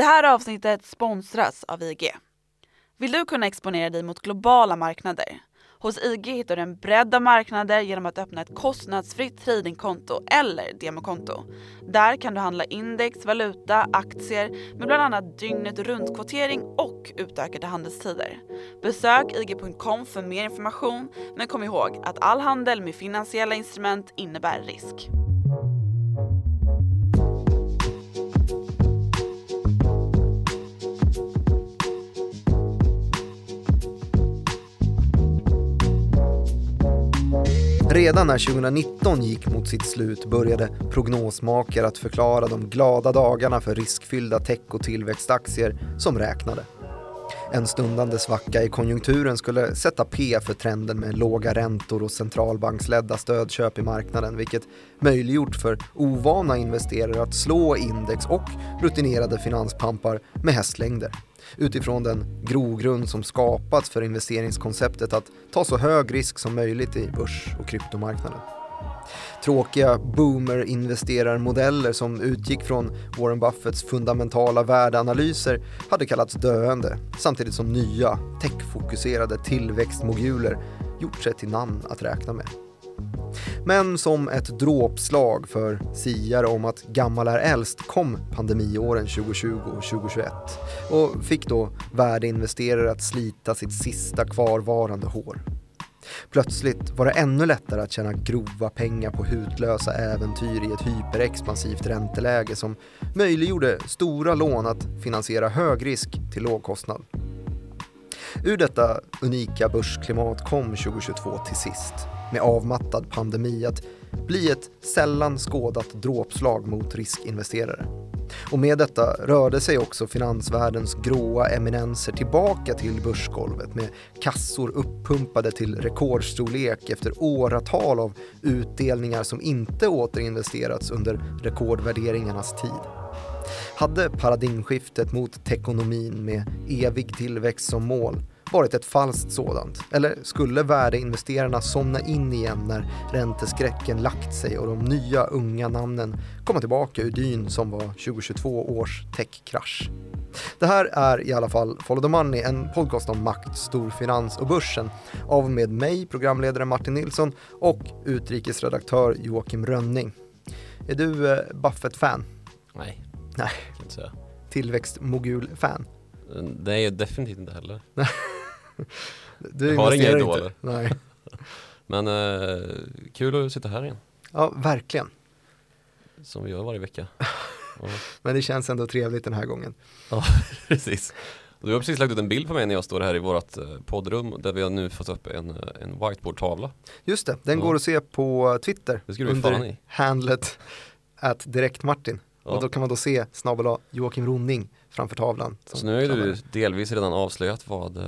Det här avsnittet sponsras av IG. Vill du kunna exponera dig mot globala marknader? Hos IG hittar du en bredd av marknader genom att öppna ett kostnadsfritt tradingkonto eller demokonto. Där kan du handla index, valuta, aktier med bland annat dygnet runt-kvotering och utökade handelstider. Besök ig.com för mer information men kom ihåg att all handel med finansiella instrument innebär risk. Redan när 2019 gick mot sitt slut började prognosmakare att förklara de glada dagarna för riskfyllda tech och tillväxtaktier som räknade. En stundande svacka i konjunkturen skulle sätta P för trenden med låga räntor och centralbanksledda stödköp i marknaden vilket möjliggjort för ovana investerare att slå index och rutinerade finanspampar med hästlängder utifrån den grogrund som skapats för investeringskonceptet att ta så hög risk som möjligt i börs och kryptomarknaden. Tråkiga boomer-investerarmodeller som utgick från Warren Buffetts fundamentala värdeanalyser hade kallats döende samtidigt som nya techfokuserade tillväxtmoguler gjort sig till namn att räkna med. Men som ett dråpslag för siare om att gammal är äldst kom pandemiåren 2020 och 2021 och fick då värdeinvesterare att slita sitt sista kvarvarande hår. Plötsligt var det ännu lättare att tjäna grova pengar på hutlösa äventyr i ett hyperexpansivt ränteläge som möjliggjorde stora lån att finansiera hög risk till låg kostnad. Ur detta unika börsklimat kom 2022 till sist med avmattad pandemi att bli ett sällan skådat dråpslag mot riskinvesterare. Och med detta rörde sig också finansvärldens gråa eminenser tillbaka till börsgolvet med kassor uppumpade till rekordstorlek efter åratal av utdelningar som inte återinvesterats under rekordvärderingarnas tid. Hade paradigmskiftet mot tekonomin med evig tillväxt som mål varit ett falskt sådant? Eller skulle värdeinvesterarna somna in igen när ränteskräcken lagt sig och de nya unga namnen komma tillbaka ur dyn som var 2022 års techkrasch? Det här är i alla fall Follow the Money, en podcast om makt, storfinans och börsen av med mig, programledare Martin Nilsson och utrikesredaktör Joakim Rönning. Är du eh, Buffett-fan? Nej, Nej. Tillväxtmogul-fan? Det är jag definitivt inte heller. Du har inga idoler. inte. Nej. Men eh, kul att sitta här igen, Ja, verkligen. som vi gör varje vecka. Ja, Men det känns ändå trevligt den här gången. ja precis. Du har precis lagt ut en bild på mig när jag står här i vårt eh, poddrum där vi har nu fått upp en, eh, en whiteboardtavla. Just det, den Ja. går att se på Twitter Det under handlet att direktmartin. Ja. Och då kan man då se snabel Joakim Ronning framför tavlan. Så nu har ju du delvis redan avslöjat vad, eh,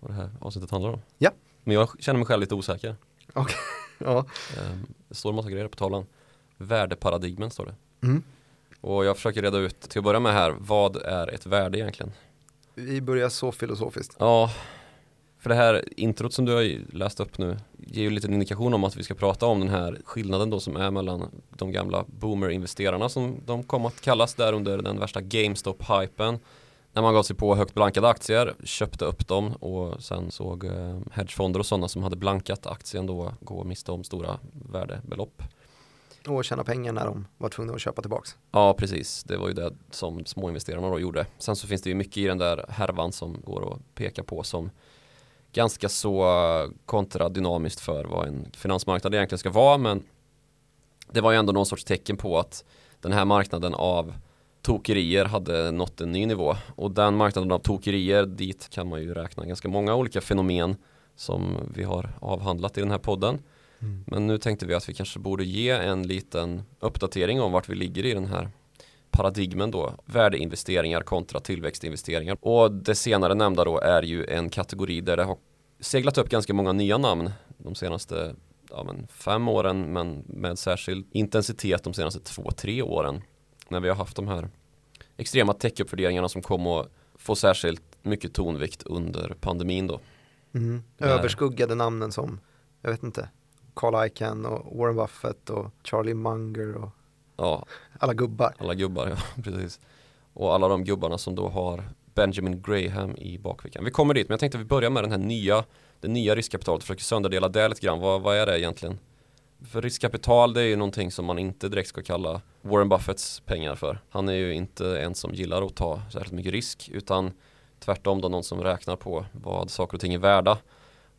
vad det här avsnittet handlar om. Ja. Men jag känner mig själv lite osäker. Ja. Eh, Det står en massa grejer på tavlan. Värdeparadigmen står det. Mm. Och jag försöker reda ut till att börja med här, vad är ett värde egentligen? Vi börjar så filosofiskt. Ja, för det här introt som du har läst upp nu ger ju lite indikation om att vi ska prata om den här skillnaden då som är mellan de gamla boomer-investerarna som de kom att kallas där under den värsta GameStop-hypen. När man gav sig på högt blankade aktier, köpte upp dem och sen såg eh, hedgefonder och sådana som hade blankat aktien då gå miste om stora värdebelopp. Och tjäna pengar när de var tvungna att köpa tillbaks. Ja, precis. Det var ju det som småinvesterarna då gjorde. Sen så finns det ju mycket i den där härvan som går att peka på som ganska så kontradynamiskt för vad en finansmarknad egentligen ska vara. Men det var ju ändå någon sorts tecken på att den här marknaden av tokerier hade nått en ny nivå. Och den marknaden av tokerier, dit kan man ju räkna ganska många olika fenomen som vi har avhandlat i den här podden. Men nu tänkte vi att vi kanske borde ge en liten uppdatering om vart vi ligger i den här paradigmen då, värdeinvesteringar kontra tillväxtinvesteringar. Och det senare nämnda då är ju en kategori där det har seglat upp ganska många nya namn de senaste ja, men fem åren men med särskild intensitet de senaste två, tre åren. När vi har haft de här extrema techuppvärderingarna som kom att få särskilt mycket tonvikt under pandemin då. Mm. Överskuggade namnen som, jag vet inte, Carl Icahn och Warren Buffett och Charlie Munger och Ja, alla gubbar. alla gubbar, ja precis. och alla de gubbarna som då har Benjamin Graham i bakfickan. Vi kommer dit, men jag tänkte att vi börjar med den här nya, det nya riskkapitalet, försöker sönderdela det lite grann. Vad, vad är det egentligen? För riskkapital det är ju någonting som man inte direkt ska kalla Warren Buffetts pengar för. Han är ju inte en som gillar att ta särskilt mycket risk utan tvärtom då någon som räknar på vad saker och ting är värda.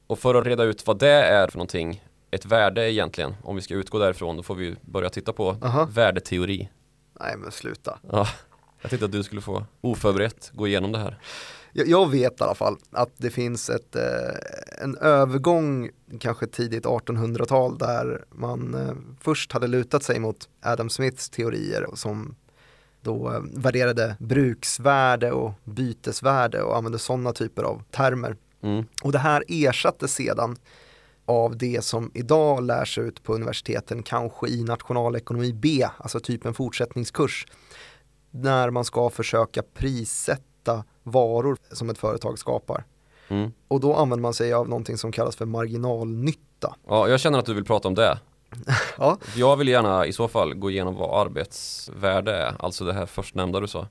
Och för att reda ut vad det är för någonting, ett värde egentligen, om vi ska utgå därifrån, då får vi börja titta på Aha. värdeteori. Nej men sluta. Ja, jag tänkte att du skulle få oförberett gå igenom det här. Jag, vet i alla fall att det finns ett, eh, en övergång, kanske tidigt 1800-tal, där man eh, först hade lutat sig mot Adam Smiths teorier som då eh, värderade bruksvärde och bytesvärde och använde sådana typer av termer. Mm. Och det här ersattes sedan av det som idag lärs ut på universiteten, kanske i nationalekonomi B, alltså typ en fortsättningskurs, när man ska försöka prissätta varor som ett företag skapar. Mm. Och då använder man sig av någonting som kallas för marginalnytta. Ja, jag känner att du vill prata om det. Ja, Jag vill gärna i så fall gå igenom vad arbetsvärde är, alltså det här förstnämnda du sa.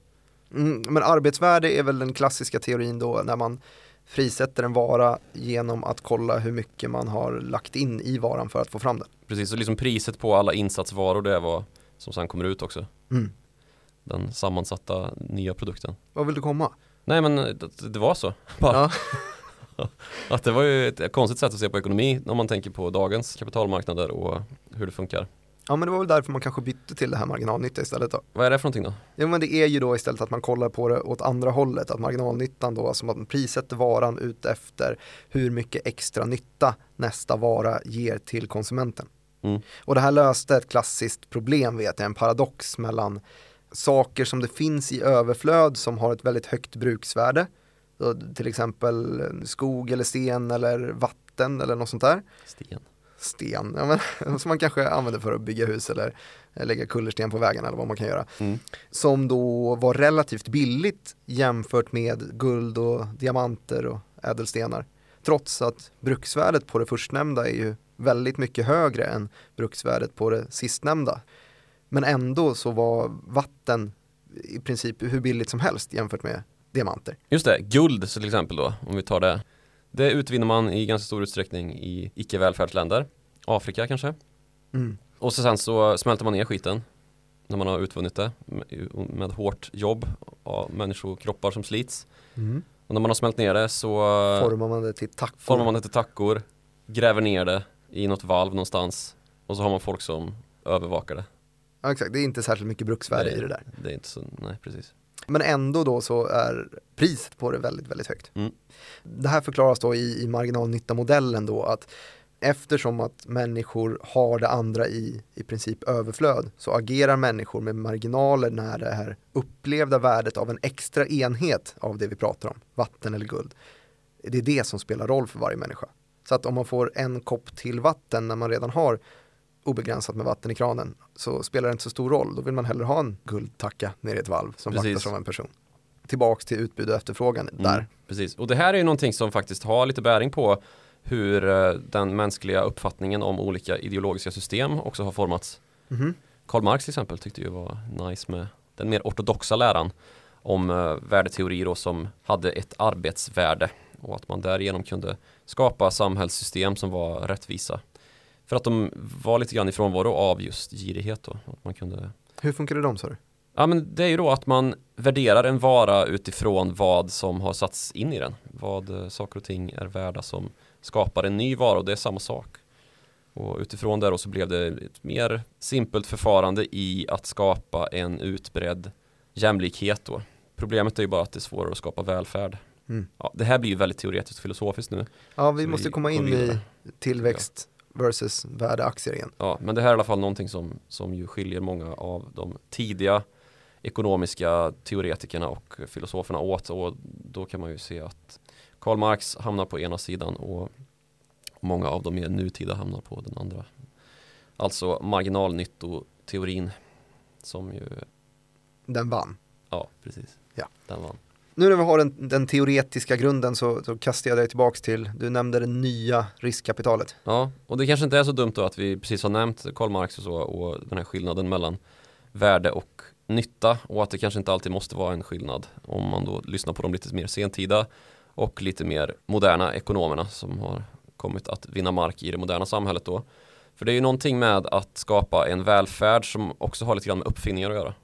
mm, men arbetsvärde är väl den klassiska teorin då när man frisätter en vara genom att kolla hur mycket man har lagt in i varan för att få fram den. Precis, så liksom priset på alla insatsvaror det är vad som sen kommer ut också. Mm. Den sammansatta nya produkten. Vad vill du komma? Nej men det, det var så. Bara. Ja. Att det var ju ett konstigt sätt att se på ekonomi när man tänker på dagens kapitalmarknader och hur det funkar. Ja men det var väl därför man kanske bytte till det här marginalnytta istället då. Vad är det för någonting då? Jo men det är ju då istället att man kollar på det åt andra hållet, att marginalnyttan då, alltså att man prissätter varan ut efter hur mycket extra nytta nästa vara ger till konsumenten. Mm. Och det här löste ett klassiskt problem vet jag, en paradox mellan saker som det finns i överflöd som har ett väldigt högt bruksvärde, då, till exempel skog eller sten eller vatten eller något sånt där Sten. sten, ja, men, som man kanske använder för att bygga hus eller lägga kullersten på vägen eller vad man kan göra. Mm. Som då var relativt billigt jämfört med guld och diamanter och ädelstenar. Trots att bruksvärdet på det förstnämnda är ju väldigt mycket högre än bruksvärdet på det sistnämnda. Men ändå så var vatten i princip hur billigt som helst jämfört med diamanter. Just det, guld till exempel då, om vi tar det. Det utvinner man i ganska stor utsträckning i icke-välfärdsländer. Afrika kanske. Mm. Och så sen så smälter man ner skiten när man har utvunnit det med, hårt jobb av människokroppar som slits. Och när man har smält ner det så Formar man det till tackor. formar man det till tackor, gräver ner det i något valv någonstans och så har man folk som övervakar det. Ja, exakt, det är inte särskilt mycket bruksvärde i det där. Det är inte så, nej precis. Men ändå då så är priset på det väldigt, väldigt högt. Mm. Det här förklaras då i, i marginalnytta-modellen då att eftersom att människor har det andra i, i princip överflöd så agerar människor med marginaler när det här upplevda värdet av en extra enhet av det vi pratar om, vatten eller guld, det är det som spelar roll för varje människa. Så att om man får en kopp till vatten när man redan har obegränsat med vatten i kranen så spelar det inte så stor roll. Då vill man hellre ha en guldtacka nere i ett valv som Precis. vaktas av en person. Tillbaks till utbud och efterfrågan där. Mm, precis, och det här är ju någonting som faktiskt har lite bäring på hur eh, den mänskliga uppfattningen om olika ideologiska system också har formats. Mhm. Karl Marx till exempel tyckte ju var nice med den mer ortodoxa läran om eh, värdeteori då som hade ett arbetsvärde och att man därigenom kunde skapa samhällssystem som var rättvisa. För att de var lite grann i frånvaro av just girighet då. Att man kunde Hur funkar det de sa du? Ja men det är ju då att man värderar en vara utifrån vad som har satts in i den. Vad eh, saker och ting är värda som skapar en ny vara och det är samma sak. Och utifrån det då så blev det ett mer simpelt förfarande i att skapa en utbredd jämlikhet då. Problemet är ju bara att det är svårare att skapa välfärd. Mm. Ja, det här blir ju väldigt teoretiskt och filosofiskt nu. Ja, vi Så måste vi komma in i tillväxt versus värdeaktier igen. Ja, men det här är i alla fall någonting som, som ju skiljer många av de tidiga ekonomiska teoretikerna och filosoferna åt och då kan man ju se att Karl Marx hamnar på ena sidan och många av de mer nutida hamnar på den andra. Alltså marginalnyttoteorin som ju, Den vann. ja precis, Ja. den vann. Nu när vi har den, den teoretiska grunden så, så kastar jag dig tillbaks till, du nämnde det nya riskkapitalet. Ja, och det kanske inte är så dumt då att vi precis har nämnt Karl Marx och så och den här skillnaden mellan värde och nytta och att det kanske inte alltid måste vara en skillnad om man då lyssnar på de lite mer sentida och lite mer moderna ekonomerna som har kommit att vinna mark i det moderna samhället då. För det är ju någonting med att skapa en välfärd som också har lite grann med uppfinningar att göra.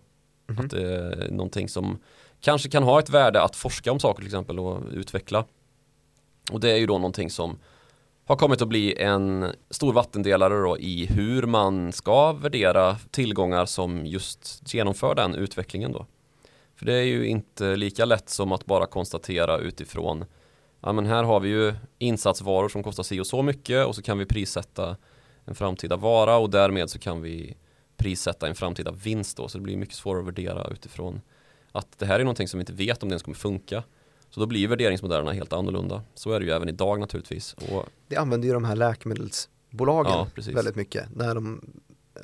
Mhm. Att det är någonting som kanske kan ha ett värde att forska om saker till exempel och utveckla. Och det är ju då någonting som har kommit att bli en stor vattendelare då i hur man ska värdera tillgångar som just genomför den utvecklingen då. För det är ju inte lika lätt som att bara konstatera utifrån ja men här har vi ju insatsvaror som kostar si och så mycket och så kan vi prissätta en framtida vara och därmed så kan vi prissätta en framtida vinst då så det blir mycket svårare att värdera utifrån att det här är någonting som vi inte vet om det ens kommer funka. Så då blir värderingsmodellerna helt annorlunda. Så är det ju även idag naturligtvis. Och, Det använder ju de här läkemedelsbolagen Ja, väldigt mycket. När de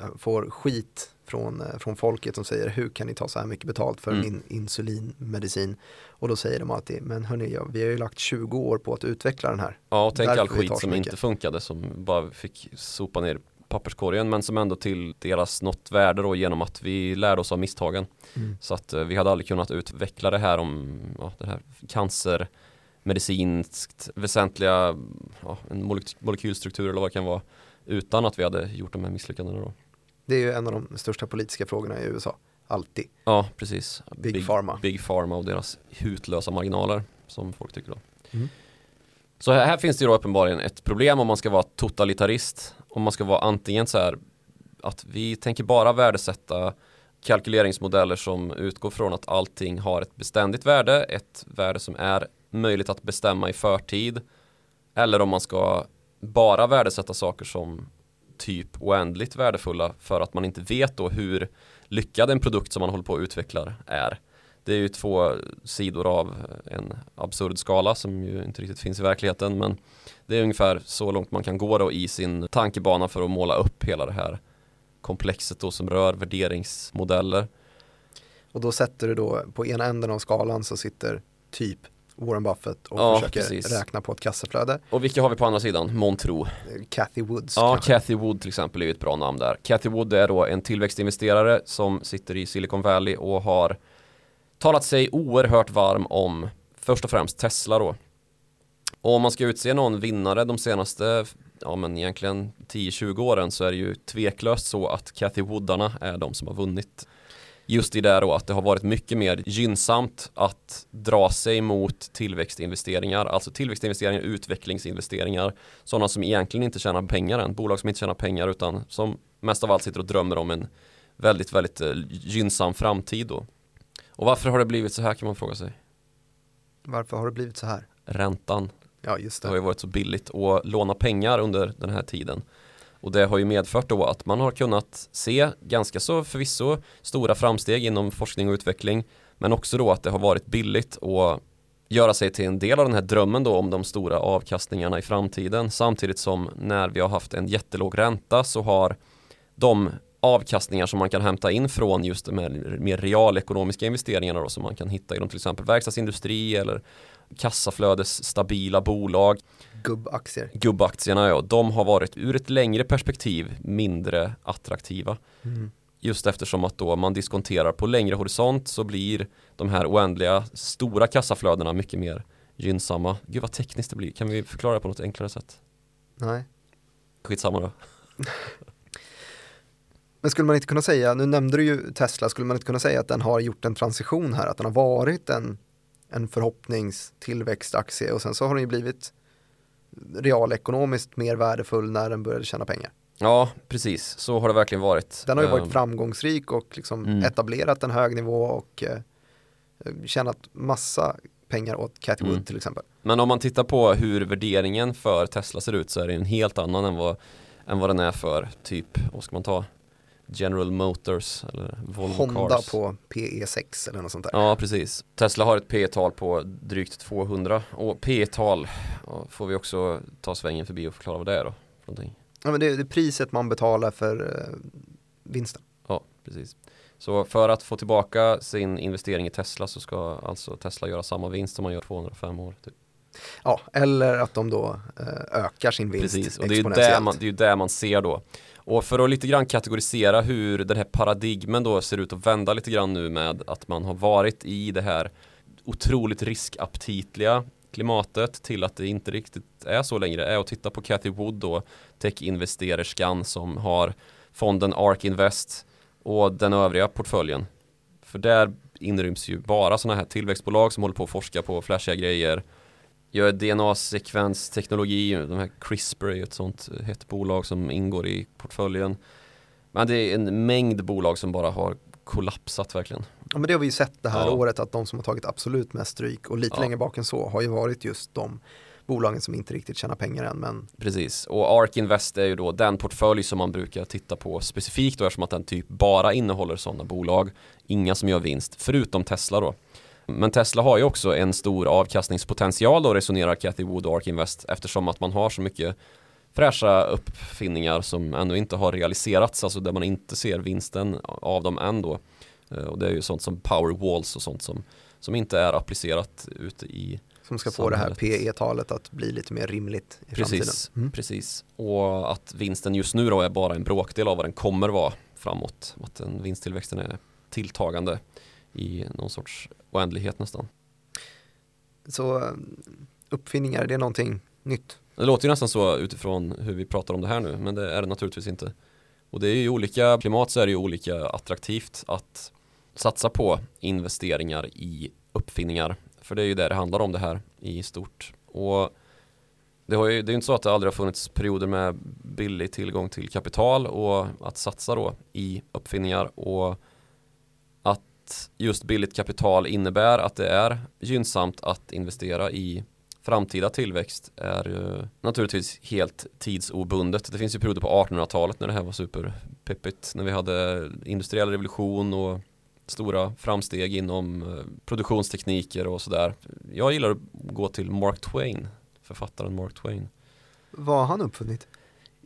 eh, får skit från, eh, från folket som säger hur kan ni ta så här mycket betalt för Mm. min insulinmedicin? Och då säger de alltid, men hörni, ja, vi har ju lagt 20 år på att utveckla den här. ja, och tänk all skit som mycket. inte funkade som bara fick sopa ner papperskorgen men som ändå tilldelas något värde då genom att vi lärde oss av misstagen. Mm. Så att eh, vi hade aldrig kunnat utveckla det här om ja, det här cancer medicinskt väsentliga ja, en moleky- molekylstruktur eller vad det kan vara utan att vi hade gjort de här misslyckandena då. Det är ju en av de största politiska frågorna i USA, alltid. Ja, precis. Big Pharma. Big Pharma och deras hutlösa marginaler som folk tycker då. Mm. Så här, här finns det ju då uppenbarligen ett problem om man ska vara totalitarist. Om man ska vara antingen så här att vi tänker bara värdesätta kalkyleringsmodeller som utgår från att allting har ett beständigt värde, ett värde som är möjligt att bestämma i förtid. Eller om man ska bara värdesätta saker som typ oändligt värdefulla för att man inte vet då hur lyckad en produkt som man håller på att utveckla är. Det är ju två sidor av en absurd skala som ju inte riktigt finns i verkligheten men det är ungefär så långt man kan gå då i sin tankebana för att måla upp hela det här komplexet då som rör värderingsmodeller. Och då sätter du då på ena änden av skalan så sitter typ Warren Buffett och Ja, försöker precis. räkna på ett kassaflöde. Och vilka har vi på andra sidan? Montro. Cathy Woods Ja, kanske. Cathy Wood till exempel är ju ett bra namn där. Cathy Wood är då en tillväxtinvesterare som sitter i Silicon Valley och har talat sig oerhört varm om först och främst Tesla då. Och om man ska utse någon vinnare de senaste, ja men egentligen 10-20 åren så är det ju tveklöst så att Cathy Woodarna är de som har vunnit. Just i det då att det har varit mycket mer gynnsamt att dra sig mot tillväxtinvesteringar, alltså tillväxtinvesteringar, utvecklingsinvesteringar, sådana som egentligen inte tjänar pengar än, bolag som inte tjänar pengar utan som mest av allt sitter och drömmer om en väldigt, väldigt eh, gynnsam framtid då. Och varför har det blivit så här kan man fråga sig. Varför har det blivit så här? Räntan Ja, just det har ju det. varit så billigt att låna pengar under den här tiden. Och det har ju medfört då att man har kunnat se ganska så förvisso stora framsteg inom forskning och utveckling. Men också då att det har varit billigt att göra sig till en del av den här drömmen då om de stora avkastningarna i framtiden. Samtidigt som när vi har haft en jättelåg ränta så har de avkastningar som man kan hämta in från just de här mer realekonomiska investeringarna då som man kan hitta inom till exempel verkstadsindustri eller kassaflödes stabila bolag Gubbaktier. gubbaktierna ja, de har varit ur ett längre perspektiv mindre attraktiva. Mm. Just eftersom att då man diskonterar på längre horisont så blir de här oändliga stora kassaflödena mycket mer gynnsamma. Gud vad tekniskt det blir, kan vi förklara det på något enklare sätt? Nej. Skitsamma då. Men skulle man inte kunna säga, nu nämnde du ju Tesla, skulle man inte kunna säga att den har gjort en transition här, att den har varit en, en förhoppningstillväxtaktie och sen så har den ju blivit realekonomiskt mer värdefull när den började tjäna pengar. Ja, precis, så har det verkligen varit. Den har ju varit Ehm, framgångsrik och liksom Mm. etablerat en hög nivå och eh, tjänat massa pengar åt Cathy Wood Mm. till exempel. Men om man tittar på hur värderingen för Tesla ser ut så är det en helt annan än vad, än vad den är för typ, vad ska man ta? General Motors eller Volvo Honda Cars. på PE6 eller något sånt där. Ja, precis. Tesla har ett P tal på drygt 200 och P tal ja, får vi också ta svängen förbi och förklara vad det är då. Någonting. Ja, men det, är- det är priset man betalar för eh, vinsten. Ja, precis. Så för att få tillbaka sin investering i Tesla så ska alltså Tesla göra samma vinst som man gör 205 år. Typ. Ja, eller att de då eh, ökar sin vinst Precis, och det är ju det man, det är det man ser då. Och för att lite grann kategorisera hur den här paradigmen då ser ut att vända lite grann nu med att man har varit i det här otroligt riskaptitliga klimatet till att det inte riktigt är så längre är att titta på Cathy Wood då techinvestererskan som har fonden ARK Invest och den övriga portföljen. För där inryms ju bara sådana här tillväxtbolag som håller på att forska på flashiga grejer gör DNA-sekvensteknologi, de här CRISPR är ett sånt hett bolag som ingår i portföljen. Men det är en mängd bolag som bara har kollapsat verkligen. Ja, men det har vi ju sett det här Ja. året att de som har tagit absolut mest stryk och lite Ja. längre bak än så har ju varit just de bolagen som inte riktigt tjänar pengar än men Precis, och ARK Invest är ju då den portfölj som man brukar titta på specifikt då eftersom att den typ bara innehåller sådana bolag. Inga som gör vinst, förutom Tesla då. Men Tesla har ju också en stor avkastningspotential då resonerar Cathy Wood och ARK Invest eftersom att man har så mycket fräscha uppfinningar som ännu inte har realiserats, alltså där man inte ser vinsten av dem än då. Eh, Och det är ju sånt som power walls och sånt som, som inte är applicerat ute i som ska få det här Samhället. PE-talet att bli lite mer rimligt i framtiden. Precis, Mm. precis. Och att vinsten just nu då är bara en bråkdel av vad den kommer vara framåt. Att den vinsttillväxten är tilltagande i någon sorts oändlighet nästan. Så eh, uppfinningar, det är någonting nytt. Det låter ju nästan så utifrån hur vi pratar om det här nu, men det är det naturligtvis inte. Och det är ju olika klimat så är det ju olika attraktivt att satsa på investeringar i uppfinningar. För det är ju det det handlar om det här i stort. Och det, har ju, det är ju inte så att det aldrig har funnits perioder med billig tillgång till kapital och att satsa då i uppfinningar och att just billigt kapital innebär att det är gynnsamt att investera i framtida tillväxt är ju naturligtvis helt tidsobundet. Det finns ju perioder på 1800-talet när det här var superpeppigt. När vi hade industriell revolution och stora framsteg inom eh, produktionstekniker och sådär. Jag gillar att gå till Mark Twain, författaren Mark Twain. Vad har han uppfunnit?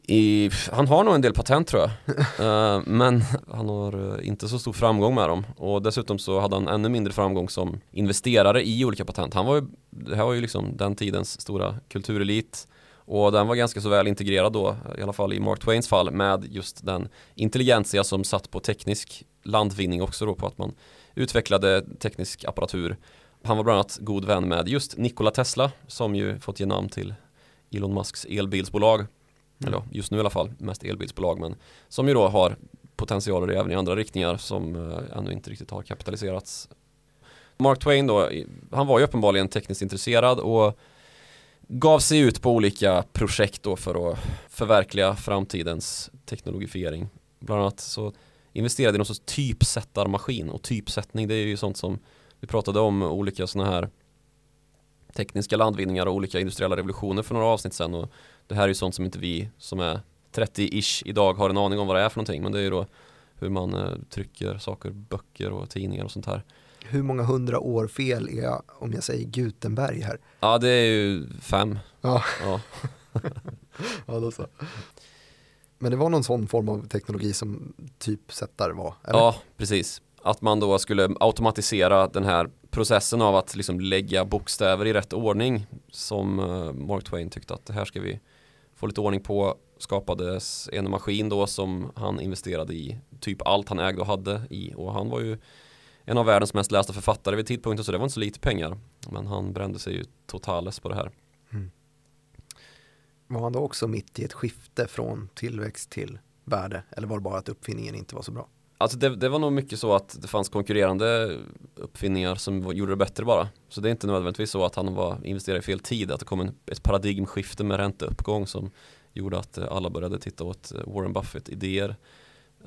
I, han har nog en del patent tror jag. Eh, men han har eh, inte så stor framgång med dem. Och dessutom så hade han ännu mindre framgång som investerare i olika patent. Han var ju, det här var ju liksom den tidens stora kulturelit. Och den var ganska så väl integrerad då, i alla fall i Mark Twains fall, med just den intelligensia som satt på teknisk landvinning också då på att man utvecklade teknisk apparatur. Han var bland annat god vän med just Nikola Tesla som ju fått ge namn till Elon Musks elbilsbolag. Eller ja, just nu i alla fall, mest elbilsbolag men som ju då har potentialer även i andra riktningar som eh, ännu inte riktigt har kapitaliserats. Mark Twain då, han var ju uppenbarligen tekniskt intresserad och gav sig ut på olika projekt då för att förverkliga framtidens teknologifiering. Bland annat så investerade i någon sorts typsättarmaskin och typsättning det är ju sånt som vi pratade om olika sådana här tekniska landvinningar och olika industriella revolutioner för några avsnitt sedan och det här är ju sånt som inte vi som är 30-ish idag har en aning om vad det är för någonting men det är ju då hur man eh, trycker saker, böcker och tidningar och sånt här. Hur många hundra år fel är jag om jag säger Gutenberg här? Ja det är ju fem. Ja, Ja, ja då så. Men det var någon sån form av teknologi som typsättare var? Eller? ja precis. Att man då skulle automatisera den här processen av att liksom lägga bokstäver i rätt ordning som eh, Mark Twain tyckte att det här ska vi få lite ordning på skapades en maskin då som han investerade i typ allt han ägde och hade i och han var ju en av världens mest lästa författare vid tidpunkten så det var inte så lite pengar men han brände sig ju totales på det här mm. Var han då också mitt i ett skifte från tillväxt till värde? Eller var det bara att uppfinningen inte var så bra? Alltså det, det var nog mycket så att det fanns konkurrerande uppfinningar som gjorde det bättre bara. Så det är inte nödvändigtvis så att han var investerad i fel tid, att det kom en, ett paradigmskifte med ränteuppgång som gjorde att eh, alla började titta åt eh, Warren Buffett-idéer.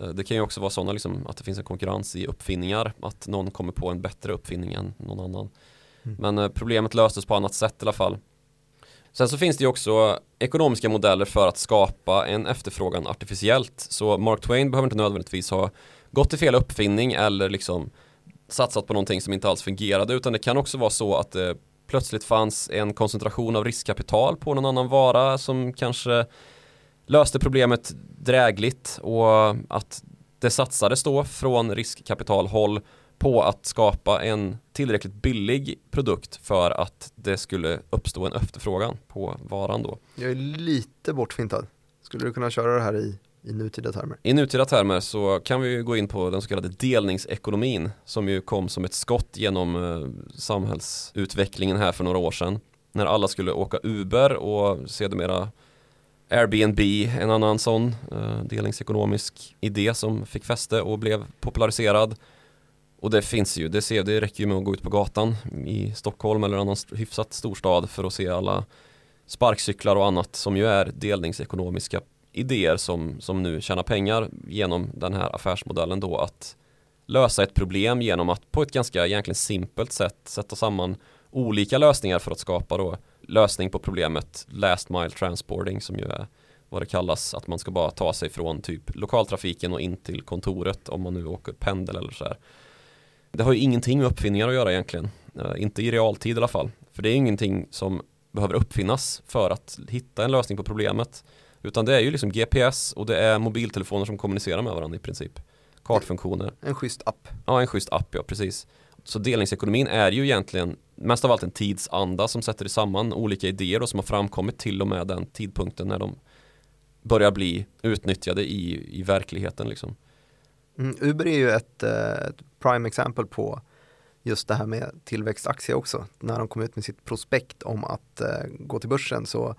Eh, Det kan ju också vara sådana liksom, att det finns en konkurrens i uppfinningar, att någon kommer på en bättre uppfinning än någon annan. Mm. Men problemet löstes på annat sätt i alla fall. Sen så finns det ju också ekonomiska modeller för att skapa en efterfrågan artificiellt. Så Mark Twain behöver inte nödvändigtvis ha gått till fel uppfinning eller liksom satsat på någonting som inte alls fungerade utan det kan också vara så att det plötsligt fanns en koncentration av riskkapital på någon annan vara som kanske löste problemet drägligt och att det satsades då från riskkapitalhåll på att skapa en tillräckligt billig produkt för att det skulle uppstå en efterfrågan på varan då. Jag är lite bortfintad. Skulle du kunna köra det här i, i nutida termer? I nutida termer så kan vi gå in på den så kallade delningsekonomin som ju kom som ett skott genom eh, samhällsutvecklingen här för några år sedan. När alla skulle åka Uber och sedermera Airbnb, en annan sån eh, delningsekonomisk idé som fick fäste och blev populariserad. Och det finns ju, det, ser, det räcker ju med att gå ut på gatan i Stockholm eller annan hyfsat storstad för att se alla sparkcyklar och annat som ju är delningsekonomiska idéer som, som nu tjänar pengar genom den här affärsmodellen då att lösa ett problem genom att på ett ganska egentligen simpelt sätt sätta samman olika lösningar för att skapa då lösning på problemet last mile transporting som ju är vad det kallas att man ska bara ta sig från typ lokaltrafiken och in till kontoret om man nu åker pendel eller så här. Det har ju ingenting med uppfinningar att göra egentligen. Uh, inte i realtid i alla fall. För det är ingenting som behöver uppfinnas för att hitta en lösning på problemet. Utan det är ju liksom GPS och det är mobiltelefoner som kommunicerar med varandra i princip. Kartfunktioner. En schysst app. Ja, en schysst app, ja precis. Så delningsekonomin är ju egentligen mest av allt en tidsanda som sätter samman olika idéer och som har framkommit till och med den tidpunkten när de börjar bli utnyttjade i, i verkligheten liksom. Mm, Uber är ju ett, eh, ett prime exempel på just det här med tillväxtaktie också. När de kom ut med sitt prospekt om att eh, gå till börsen så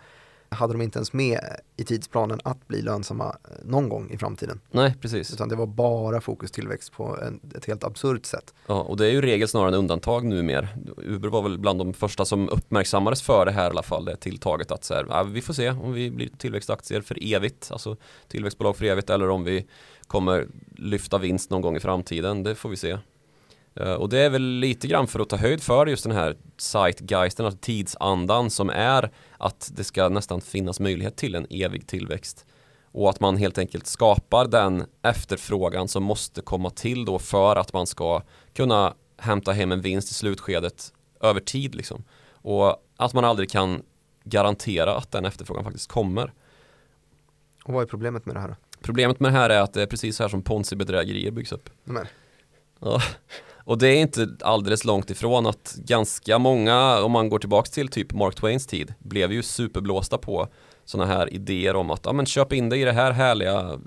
hade de inte ens med i tidsplanen att bli lönsamma eh, någon gång i framtiden. Nej, precis. Utan det var bara fokus tillväxt på en, ett helt absurt sätt. Ja, och det är ju regel snarare än undantag numera. Uber var väl bland de första som uppmärksammades för det här i alla fall, det tilltaget att så här, ja, vi får se om vi blir tillväxtaktier för evigt, alltså tillväxtbolag för evigt, eller om vi kommer lyfta vinst någon gång i framtiden, det får vi se. Eh, och det är väl lite grann för att ta höjd för just den här zeitgeisten, alltså tidsandan som är att det ska nästan finnas möjlighet till en evig tillväxt. Och att man helt enkelt skapar den efterfrågan som måste komma till då för att man ska kunna hämta hem en vinst i slutskedet över tid liksom. Och att man aldrig kan garantera att den efterfrågan faktiskt kommer. Och vad är problemet med det här? Problemet med det här är att det är precis så här som ponzi-bedrägerier byggs upp. Men. Ja. Och det är inte alldeles långt ifrån att ganska många, om man går tillbaka till typ Mark Twains tid, blev ju superblåsta på sådana här idéer om att ja, men köp in dig i det här härliga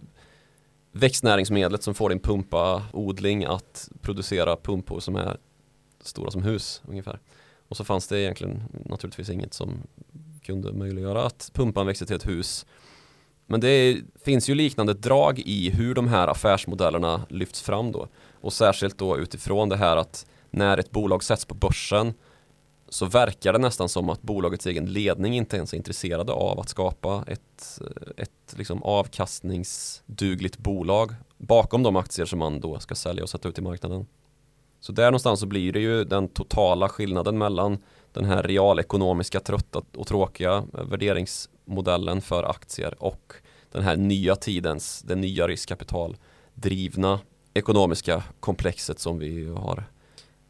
växtnäringsmedlet som får din pumpaodling att producera pumpor som är stora som hus ungefär. Och så fanns det egentligen naturligtvis inget som kunde möjliggöra att pumpan växte till ett hus. Men det finns ju liknande drag i hur de här affärsmodellerna lyfts fram då. Och särskilt då utifrån det här att när ett bolag sätts på börsen så verkar det nästan som att bolagets egen ledning inte ens är intresserade av att skapa ett, ett liksom avkastningsdugligt bolag bakom de aktier som man då ska sälja och sätta ut i marknaden. Så där någonstans så blir det ju den totala skillnaden mellan den här realekonomiska trötta och tråkiga värderingsmodellen för aktier och den här nya tidens, det nya riskkapitaldrivna ekonomiska komplexet som vi har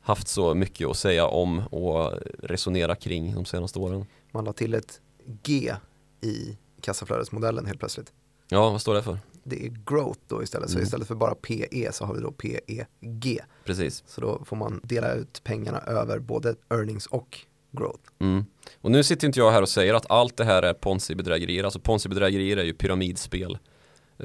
haft så mycket att säga om och resonera kring de senaste åren. Man la till ett G i kassaflödesmodellen helt plötsligt. Ja, vad står det för? Det är growth då istället, så mm. istället för bara PE så har vi då PEG. Precis. Så då får man dela ut pengarna över både earnings och growth. Mm. Och nu sitter inte jag här och säger att allt det här är ponzi-bedrägerier, alltså ponzi-bedrägerier är ju pyramidspel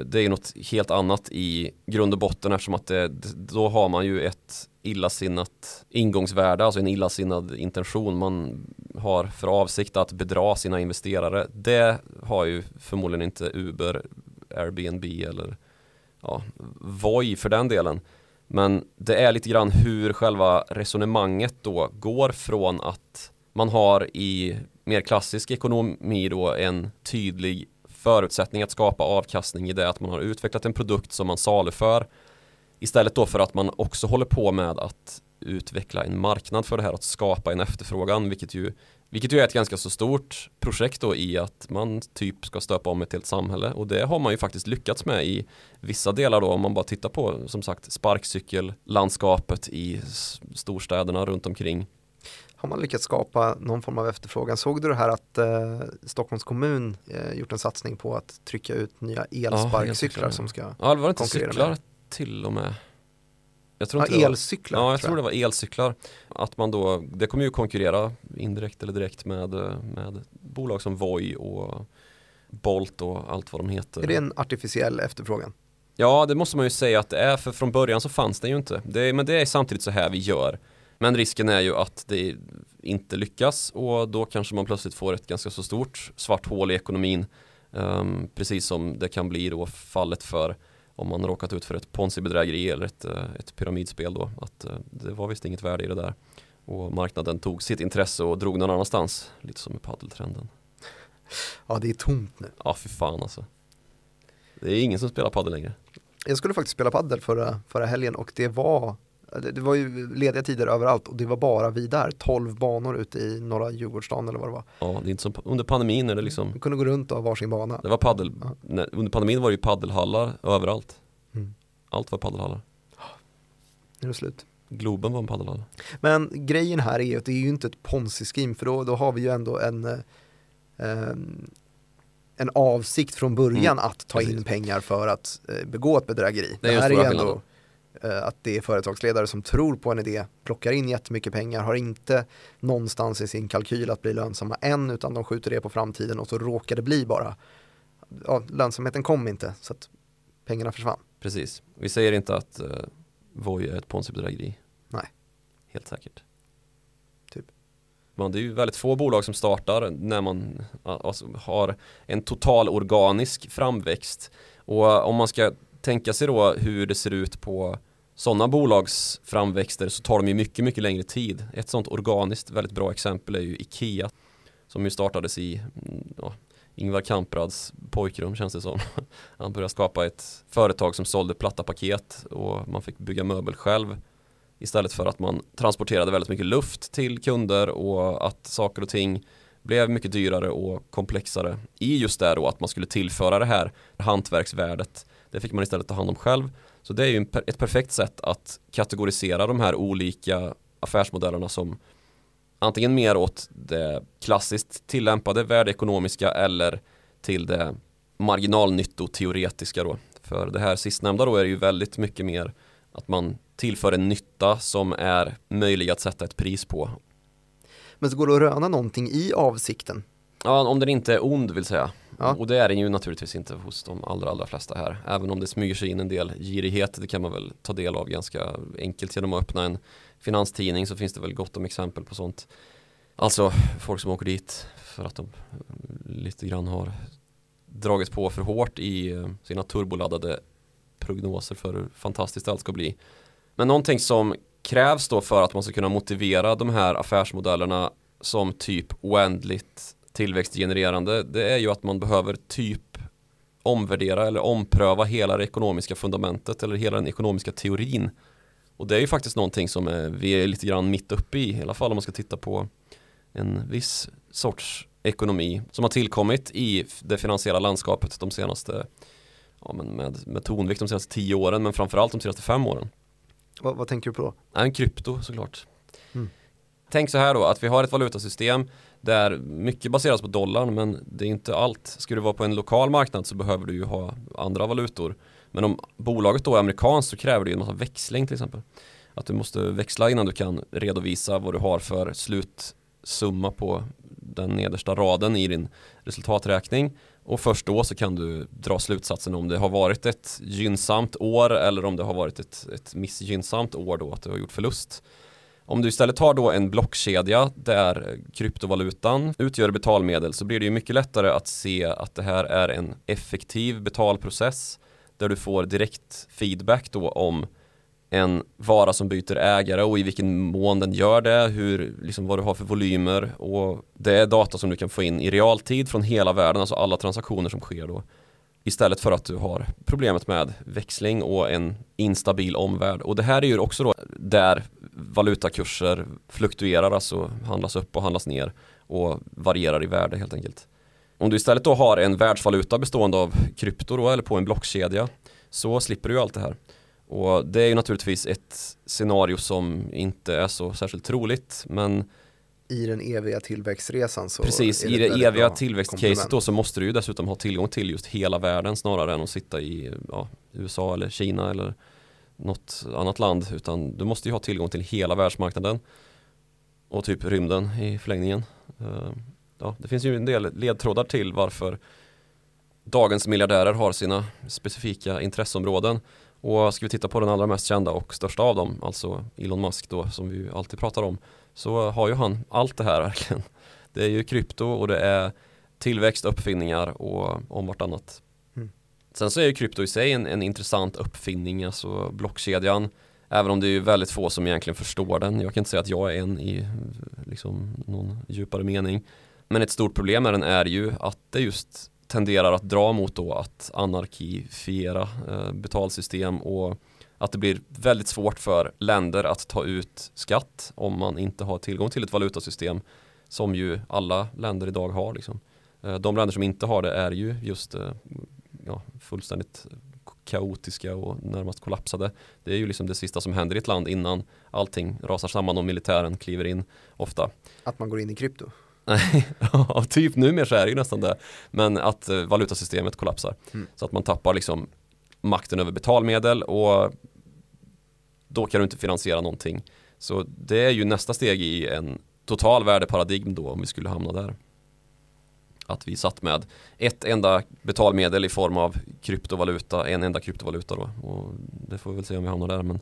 det är något helt annat i grund och botten eftersom att det, då har man ju ett illasinnat ingångsvärde, alltså en illasinnad intention. Man har för avsikt att bedra sina investerare. Det har ju förmodligen inte Uber, Airbnb eller ja, Voi för den delen. Men det är lite grann hur själva resonemanget då går från att man har i mer klassisk ekonomi då en tydlig förutsättning att skapa avkastning i det att man har utvecklat en produkt som man saluför. Istället då för att man också håller på med att utveckla en marknad för det här att skapa en efterfrågan vilket ju vilket ju är ett ganska så stort projekt då i att man typ ska stöpa om ett helt samhälle. Och det har man ju faktiskt lyckats med i vissa delar då om man bara tittar på som sagt sparkcykellandskapet i storstäderna runt omkring har man lyckats skapa någon form av efterfrågan. Såg du det här att eh, Stockholms kommun eh, gjort en satsning på att trycka ut nya elsparkcyklar ja, som ska Ja, det var inte cyklar med. till och med. Jag tror Ja, det var- elcyklar Ja, jag tror tror det var elcyklar. Att man då, det kommer ju konkurrera indirekt eller direkt med, eh, med bolag som Voi och Bolt och allt vad de heter. Är det en artificiell efterfrågan? Ja, det måste man ju säga att det är, för från början så fanns det ju inte. Det, men det är samtidigt så här vi gör. Men risken är ju att det inte lyckas och då kanske man plötsligt får ett ganska så stort svart hål i ekonomin. Ehm, precis som det kan bli då fallet för om man råkat ut för ett ponzi-bedrägeri eller ett, eh, ett pyramidspel då. Att eh, det var visst inget värde i det där. Och marknaden tog sitt intresse och drog någon annanstans. Lite som med paddeltrenden. Ja, det är tomt nu. Ja, för fan alltså. Det är ingen som spelar paddel längre. Jag skulle faktiskt spela paddel förra, förra helgen och det var det det var ju lediga tider överallt och det var bara vi där, 12 banor ute i norra Djurgårdsstaden eller vad det var. Ja, det är inte som under pandemin det liksom Man kunde gå runt och ha varsin bana. Det var paddel, Ja. under pandemin var det ju paddelhallar överallt. Mm. Allt var paddelhallar. Nu är det slut. Globen var en paddelhall. Men grejen här är ju att det är ju inte ett ponzi-scheme för då, då har vi ju ändå en, eh, ehm, en avsikt från början att ta in Mm. precis. pengar för att eh, begå ett bedrägeri. Det är ju här är ju ändå eh, att det är företagsledare som tror på en idé, plockar in jättemycket pengar, har inte någonstans i sin kalkyl att bli lönsamma än utan de skjuter det på framtiden och så råkar det bli bara, ja, lönsamheten kom inte så att pengarna försvann. Precis. Vi säger inte att uh, Voi är ett ponzi-bedrägeri. Nej. Helt säkert. Typ. Men det är ju väldigt få bolag som startar när man alltså, har en total organisk framväxt. Och eh, om man ska tänka sig då hur det ser ut på sådana bolags framväxter så tar de ju mycket, mycket längre tid. Ett sådant organiskt väldigt bra exempel är ju Ikea som ju startades i mm, ja, Ingvar Kamprads pojkrum känns det som. Han började skapa ett företag som sålde platta paket och man fick bygga möbel själv istället för att man transporterade väldigt mycket luft till kunder och att saker och ting blev mycket dyrare och komplexare i just det då att man skulle tillföra det här hantverksvärdet. Det fick man istället ta hand om själv. Så det är ju ett perfekt sätt att kategorisera de här olika affärsmodellerna som antingen mer åt det klassiskt tillämpade värdeekonomiska eller till det marginalnyttoteoretiska då. För det här sistnämnda då är det ju väldigt mycket mer att man tillför en nytta som är möjlig att sätta ett pris på. Men så går det att röna någonting i avsikten. Ja, om den inte är ond vill säga. Ja. Och det är den ju naturligtvis inte hos de allra, allra flesta här. Även om det smyger sig in en del girighet, det kan man väl ta del av ganska enkelt genom att öppna en finanstidning så finns det väl gott om exempel på sånt. Alltså folk som åker dit för att de lite grann har dragit på för hårt i eh, sina turboladdade prognoser för hur fantastiskt allt ska bli. Men någonting som krävs då för att man ska kunna motivera de här affärsmodellerna som typ oändligt tillväxtgenererande det är ju att man behöver typ omvärdera eller ompröva hela det ekonomiska fundamentet eller hela den ekonomiska teorin. Och det är ju faktiskt någonting som är, vi är lite grann mitt uppe i, i alla fall om man ska titta på en viss sorts ekonomi som har tillkommit i det finansiella landskapet de senaste, ja men med, med tonvikt de senaste tio åren men framförallt de senaste fem åren. Vad, vad tänker du på då? En krypto såklart. Mm. Tänk så här då, att vi har ett valutasystem där mycket baseras på dollarn men det är inte allt. Ska du vara på en lokal marknad så behöver du ju ha andra valutor. Men om bolaget då är amerikanskt så kräver det ju en massa växling till exempel. Att du måste växla innan du kan redovisa vad du har för slutsumma på den nedersta raden i din resultaträkning. Och först då så kan du dra slutsatsen om det har varit ett gynnsamt år eller om det har varit ett, ett missgynnsamt år då att du har gjort förlust. Om du istället har då en blockkedja där kryptovalutan utgör betalmedel så blir det ju mycket lättare att se att det här är en effektiv betalprocess där du får direkt feedback då om en vara som byter ägare och i vilken mån den gör det, hur, liksom vad du har för volymer och det är data som du kan få in i realtid från hela världen, alltså alla transaktioner som sker då. Istället för att du har problemet med växling och en instabil omvärld. Och det här är ju också då där valutakurser fluktuerar, alltså handlas upp och handlas ner och varierar i värde helt enkelt. Om du istället då har en världsvaluta bestående av krypto då, eller på en blockkedja så slipper du ju allt det här. Och det är ju naturligtvis ett scenario som inte är så särskilt troligt men i den eviga tillväxtresan så precis i det eviga tillväxtcaset då så måste du ju dessutom ha tillgång till just hela världen snarare än att sitta i ja, USA eller Kina eller något annat land utan du måste ju ha tillgång till hela världsmarknaden och typ rymden i förlängningen. Eh, ja, det finns ju en del ledtrådar till varför dagens miljardärer har sina specifika intresseområden. Och ska vi titta på den allra mest kända och största av dem, alltså Elon Musk då som vi alltid pratar om, så har ju han allt det här verkligen. Det är ju krypto och det är tillväxt, uppfinningar och om vartannat. Mm. Sen så är ju krypto i sig en, en intressant uppfinning, alltså blockkedjan. Även om det är väldigt få som egentligen förstår den. Jag kan inte säga att jag är en i liksom, någon djupare mening. Men ett stort problem med den är ju att det just tenderar att dra mot då att anarkifiera eh, betalsystem och att det blir väldigt svårt för länder att ta ut skatt om man inte har tillgång till ett valutasystem som ju alla länder idag har. Liksom. Eh, de länder som inte har det är ju just eh, ja, fullständigt kaotiska och närmast kollapsade. Det är ju liksom det sista som händer i ett land innan allting rasar samman och militären kliver in ofta. Att man går in i krypto? Nej, typ numera så är det ju nästan det. Men att eh, valutasystemet kollapsar. Mm. Så att man tappar liksom makten över betalmedel och då kan du inte finansiera någonting. Så det är ju nästa steg i en total värdeparadigm då om vi skulle hamna där. Att vi satt med ett enda betalmedel i form av kryptovaluta, en enda kryptovaluta då. Och det får vi väl se om vi hamnar där. Men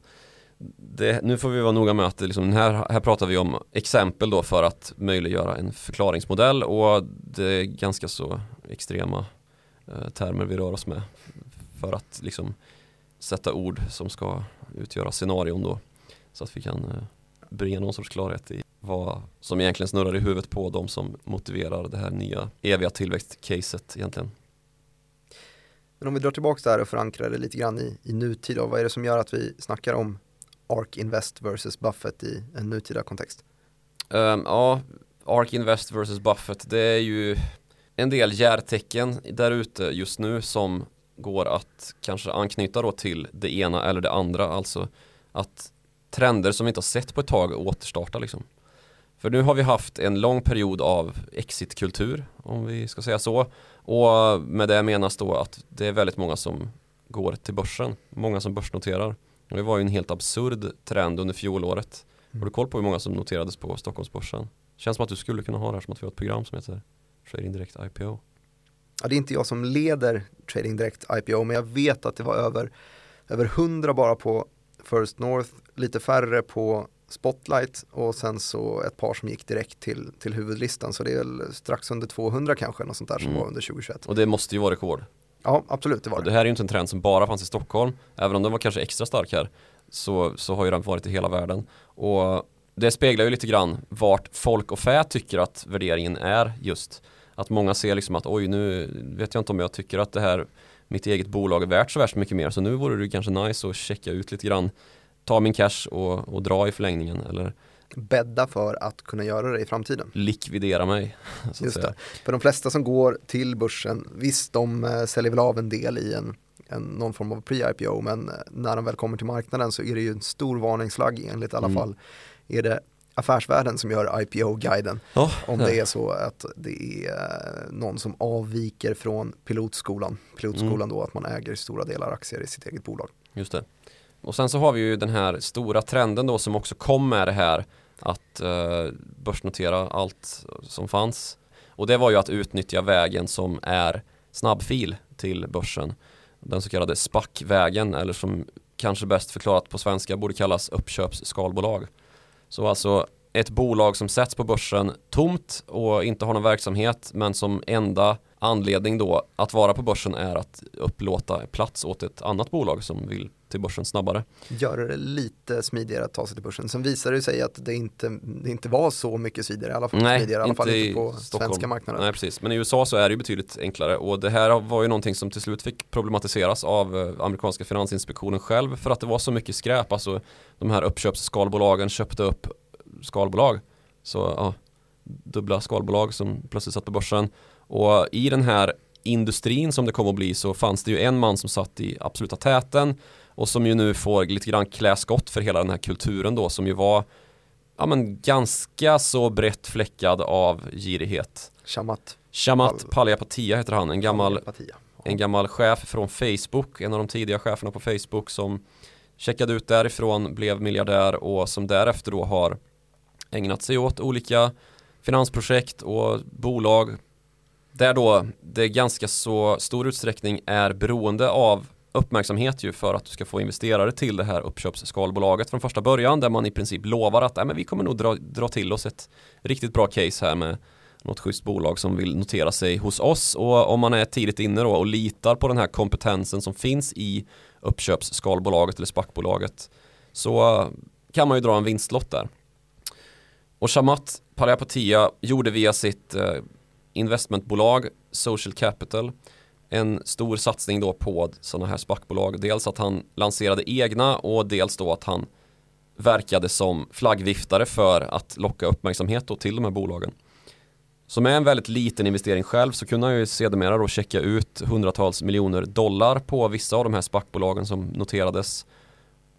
det, nu får vi vara noga med att liksom, här, här pratar vi om exempel då för att möjliggöra en förklaringsmodell och det är ganska så extrema eh, termer vi rör oss med för att liksom sätta ord som ska utgöra scenarion då så att vi kan eh, bringa någon sorts klarhet i vad som egentligen snurrar i huvudet på de som motiverar det här nya eviga tillväxtcaset egentligen. Men om vi drar tillbaka där och förankrar det lite grann i, i nutid då, vad är det som gör att vi snackar om ARK Invest versus Buffett i en nutida kontext? Um, ja, ARK Invest versus Buffett, det är ju en del järtecken där ute just nu som går att kanske anknyta då till det ena eller det andra, alltså att trender som vi inte har sett på ett tag återstartar liksom. För nu har vi haft en lång period av exitkultur, om vi ska säga så. Och med det menas då att det är väldigt många som går till börsen, många som börsnoterar. Och det var ju en helt absurd trend under fjolåret. Mm. Har du koll på hur många som noterades på Stockholmsbörsen? Känns som att du skulle kunna ha det här som att vi har ett program som heter Trading Direct IPO. Ja, det är inte jag som leder Trading Direct IPO, men jag vet att det var över, över 100 bara på First North, lite färre på Spotlight och sen så ett par som gick direkt till, till huvudlistan. Så det är strax under 200 kanske, något sånt där som mm. var under 2021. Och det måste ju vara rekord. Ja, absolut, det var det. Och det här är ju inte en trend som bara fanns i Stockholm, även om den var kanske extra stark här, så, så har ju den varit i hela världen. Och det speglar ju lite grann vart folk och fä tycker att värderingen är just. Att många ser liksom att oj, nu vet jag inte om jag tycker att det här mitt eget bolag är värt så värst mycket mer, så nu vore det kanske nice att checka ut lite grann, ta min cash och, och dra i förlängningen eller bädda för att kunna göra det i framtiden. Likvidera mig. Just det. För de flesta som går till börsen, visst de äh, säljer väl av en del i en, en någon form av pre-IPO men eh, när de väl kommer till marknaden så är det ju en stor varningsflagg enligt i alla mm. fall är det affärsvärlden som gör IPO-guiden. Oh, om det är så att det är eh, någon som avviker från pilotskolan. Pilotskolan mm. då att man äger stora delar aktier i sitt eget bolag. Just det. Och sen så har vi ju den här stora trenden då som också kom med det här att eh, börsnotera allt som fanns. Och det var ju att utnyttja vägen som är snabbfil till börsen. Den så kallade SPAC-vägen eller som kanske bäst förklarat på svenska borde kallas uppköpsskalbolag. Så alltså ett bolag som sätts på börsen tomt och inte har någon verksamhet men som enda anledning då att vara på börsen är att upplåta plats åt ett annat bolag som vill till börsen snabbare. Göra det lite smidigare att ta sig till börsen. Sen visar det sig att det inte, det inte var så mycket smidigare, i alla fall, Nej, smidigare, i alla fall inte på Stockholm. svenska marknaden. Nej, precis. Men i USA så är det ju betydligt enklare och det här var ju någonting som till slut fick problematiseras av eh, amerikanska finansinspektionen själv för att det var så mycket skräp. Alltså de här uppköpsskalbolagen köpte upp skalbolag. Så ja, dubbla skalbolag som plötsligt satt på börsen. Och i den här industrin som det kommer att bli så fanns det ju en man som satt i absoluta täten och som ju nu får lite grann klä skott för hela den här kulturen då som ju var ja, men ganska så brett fläckad av girighet. Shamat. Shamat Palihapitiya heter han, en gammal, en gammal chef från Facebook, en av de tidiga cheferna på Facebook som checkade ut därifrån, blev miljardär och som därefter då har ägnat sig åt olika finansprojekt och bolag där då det ganska så stor utsträckning är beroende av uppmärksamhet ju för att du ska få investerare till det här uppköpsskalbolaget från första början där man i princip lovar att äh, men vi kommer nog dra, dra till oss ett riktigt bra case här med något schysst bolag som vill notera sig hos oss och om man är tidigt inne då och litar på den här kompetensen som finns i uppköpsskalbolaget eller spackbolaget så kan man ju dra en vinstlott där. Och Shamat Palayapatia gjorde via sitt eh, investmentbolag Social Capital en stor satsning då på sådana här spackbolag. Dels att han lanserade egna och dels då att han verkade som flaggviftare för att locka uppmärksamhet då till de här bolagen. Så med en väldigt liten investering själv så kunde han ju sedermera då checka ut hundratals miljoner dollar på vissa av de här spackbolagen som noterades.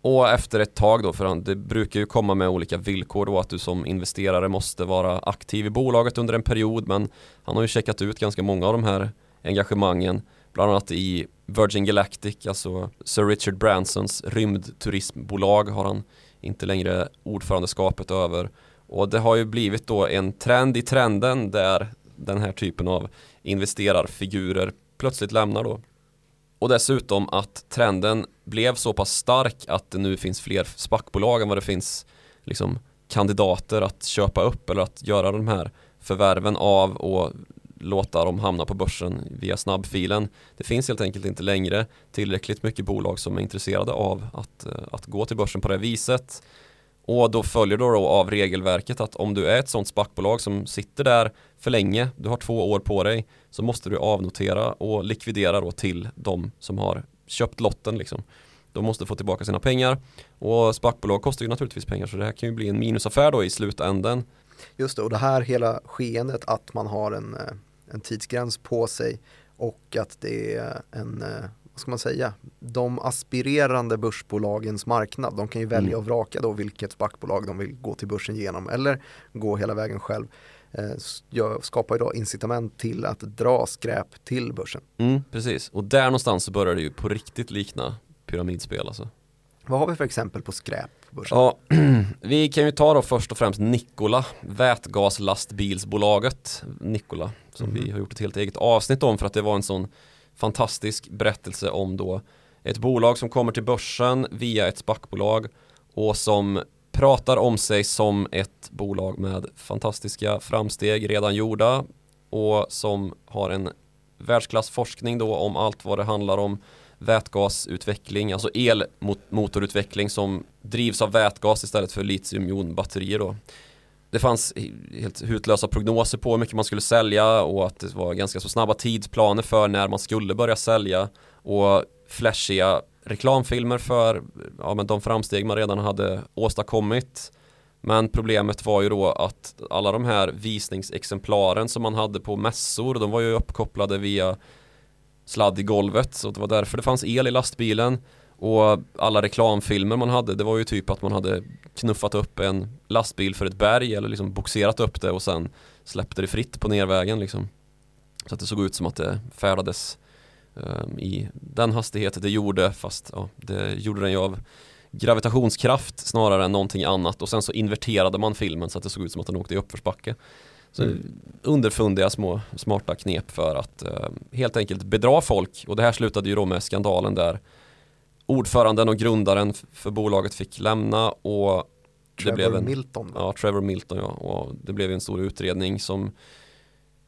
Och efter ett tag då, för det brukar ju komma med olika villkor då att du som investerare måste vara aktiv i bolaget under en period men han har ju checkat ut ganska många av de här engagemangen bland annat i Virgin Galactic, alltså Sir Richard Bransons rymdturismbolag har han inte längre ordförandeskapet över och det har ju blivit då en trend i trenden där den här typen av investerarfigurer plötsligt lämnar då. Och dessutom att trenden blev så pass stark att det nu finns fler spackbolag än vad det finns liksom kandidater att köpa upp eller att göra de här förvärven av och låta dem hamna på börsen via snabbfilen. Det finns helt enkelt inte längre tillräckligt mycket bolag som är intresserade av att, eh, att gå till börsen på det viset. Och då följer då, då av regelverket att om du är ett sånt spackbolag som sitter där för länge, du har två år på dig, så måste du avnotera och likvidera då till de som har köpt lotten liksom. De måste få tillbaka sina pengar och spackbolag kostar ju naturligtvis pengar så det här kan ju bli en minusaffär då i slutändan. Just det, och det här hela skeendet att man har en, eh, en tidsgräns på sig och att det är en eh, vad ska man säga, de aspirerande börsbolagens marknad. De kan ju välja mm. och vraka då vilket spackbolag de vill gå till börsen genom eller gå hela vägen själv. Eh, skapar då incitament till att dra skräp till börsen. Mm, precis, och där någonstans så börjar det ju på riktigt likna pyramidspel alltså. Vad har vi för exempel på skräp? Börsen? Ja, vi kan ju ta då först och främst Nikola, vätgaslastbilsbolaget Nikola, som mm. vi har gjort ett helt eget avsnitt om för att det var en sån fantastisk berättelse om då ett bolag som kommer till börsen via ett spackbolag och som pratar om sig som ett bolag med fantastiska framsteg redan gjorda och som har en världsklassforskning då om allt vad det handlar om vätgasutveckling, alltså elmotorutveckling som drivs av vätgas istället för litiumjonbatterier då. Det fanns helt hutlösa prognoser på hur mycket man skulle sälja och att det var ganska så snabba tidsplaner för när man skulle börja sälja och flashiga reklamfilmer för ja, men de framsteg man redan hade åstadkommit. Men problemet var ju då att alla de här visningsexemplaren som man hade på mässor, de var ju uppkopplade via sladd i golvet så det var därför det fanns el i lastbilen och alla reklamfilmer man hade det var ju typ att man hade knuffat upp en lastbil för ett berg eller liksom boxerat upp det och sen släppte det fritt på nervägen liksom. Så att det såg ut som att det färdades um, i den hastighet det gjorde fast ja, det gjorde den ju av gravitationskraft snarare än någonting annat och sen så inverterade man filmen så att det såg ut som att den åkte i uppförsbacke. Så mm. underfundiga små smarta knep för att uh, helt enkelt bedra folk och det här slutade ju då med skandalen där ordföranden och grundaren för bolaget fick lämna och Trevor det blev en, Milton. Ja, Trevor Milton ja. Och det blev en stor utredning som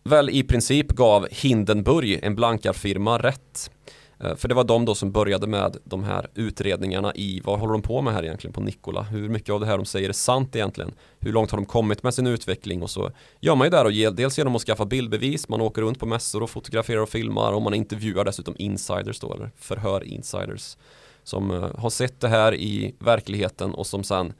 väl i princip gav Hindenburg, en blankarfirma, rätt. Eh, för det var de då som började med de här utredningarna i vad håller de på med här egentligen på Nikola? Hur mycket av det här de säger är sant egentligen? Hur långt har de kommit med sin utveckling? Och så gör man ju där och ger, dels genom att skaffa bildbevis, man åker runt på mässor och fotograferar och filmar och man intervjuar dessutom insiders då, eller förhör insiders som eh, har sett det här i verkligheten och som sen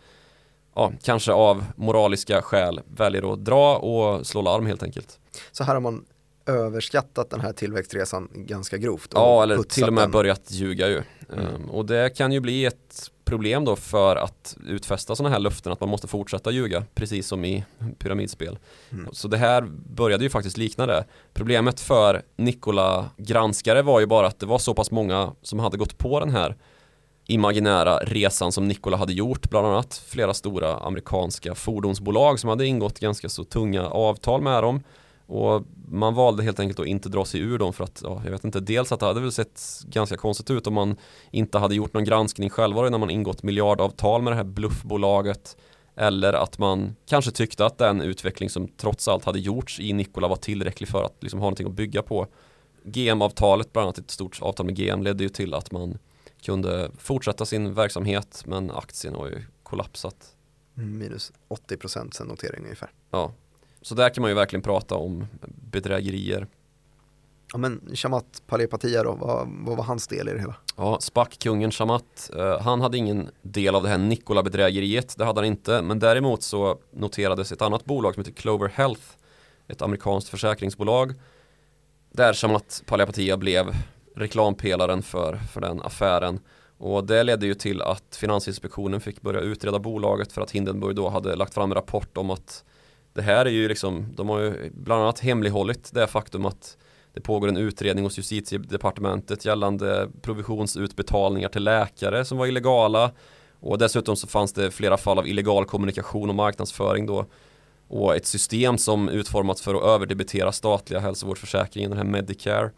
ja, kanske av moraliska skäl väljer att dra och slå larm helt enkelt. Så här har man överskattat den här tillväxtresan ganska grovt. Ja, eller till och med den. börjat ljuga ju. Mm. Um, och det kan ju bli ett problem då för att utfästa sådana här löften att man måste fortsätta ljuga, precis som i pyramidspel. Mm. Så det här började ju faktiskt likna det. Problemet för Nikola granskare var ju bara att det var så pass många som hade gått på den här imaginära resan som Nikola hade gjort, bland annat flera stora amerikanska fordonsbolag som hade ingått ganska så tunga avtal med dem. Och man valde helt enkelt att inte dra sig ur dem för att, ja, jag vet inte, dels att det hade väl sett ganska konstigt ut om man inte hade gjort någon granskning själva innan man ingått miljardavtal med det här bluffbolaget. Eller att man kanske tyckte att den utveckling som trots allt hade gjorts i Nikola var tillräcklig för att liksom ha någonting att bygga på. GM-avtalet, bland annat ett stort avtal med GM, ledde ju till att man kunde fortsätta sin verksamhet men aktien har ju kollapsat. Minus 80% sen notering ungefär. Ja, så där kan man ju verkligen prata om bedrägerier. Ja men Shamat Palepatia då, vad, vad var hans del i det hela? Ja, Spack-kungen Shamat, eh, han hade ingen del av det här Nikola-bedrägeriet, det hade han inte. Men däremot så noterades ett annat bolag som heter Clover Health, ett amerikanskt försäkringsbolag. Där Shamat Palepatia blev reklampelaren för, för den affären. Och det ledde ju till att Finansinspektionen fick börja utreda bolaget för att Hindenburg då hade lagt fram en rapport om att det här är ju liksom, de har ju bland annat hemlighållit det faktum att det pågår en utredning hos justitiedepartementet gällande provisionsutbetalningar till läkare som var illegala. Och dessutom så fanns det flera fall av illegal kommunikation och marknadsföring då. Och ett system som utformats för att överdebitera statliga hälsovårdsförsäkringen, den här Medicare.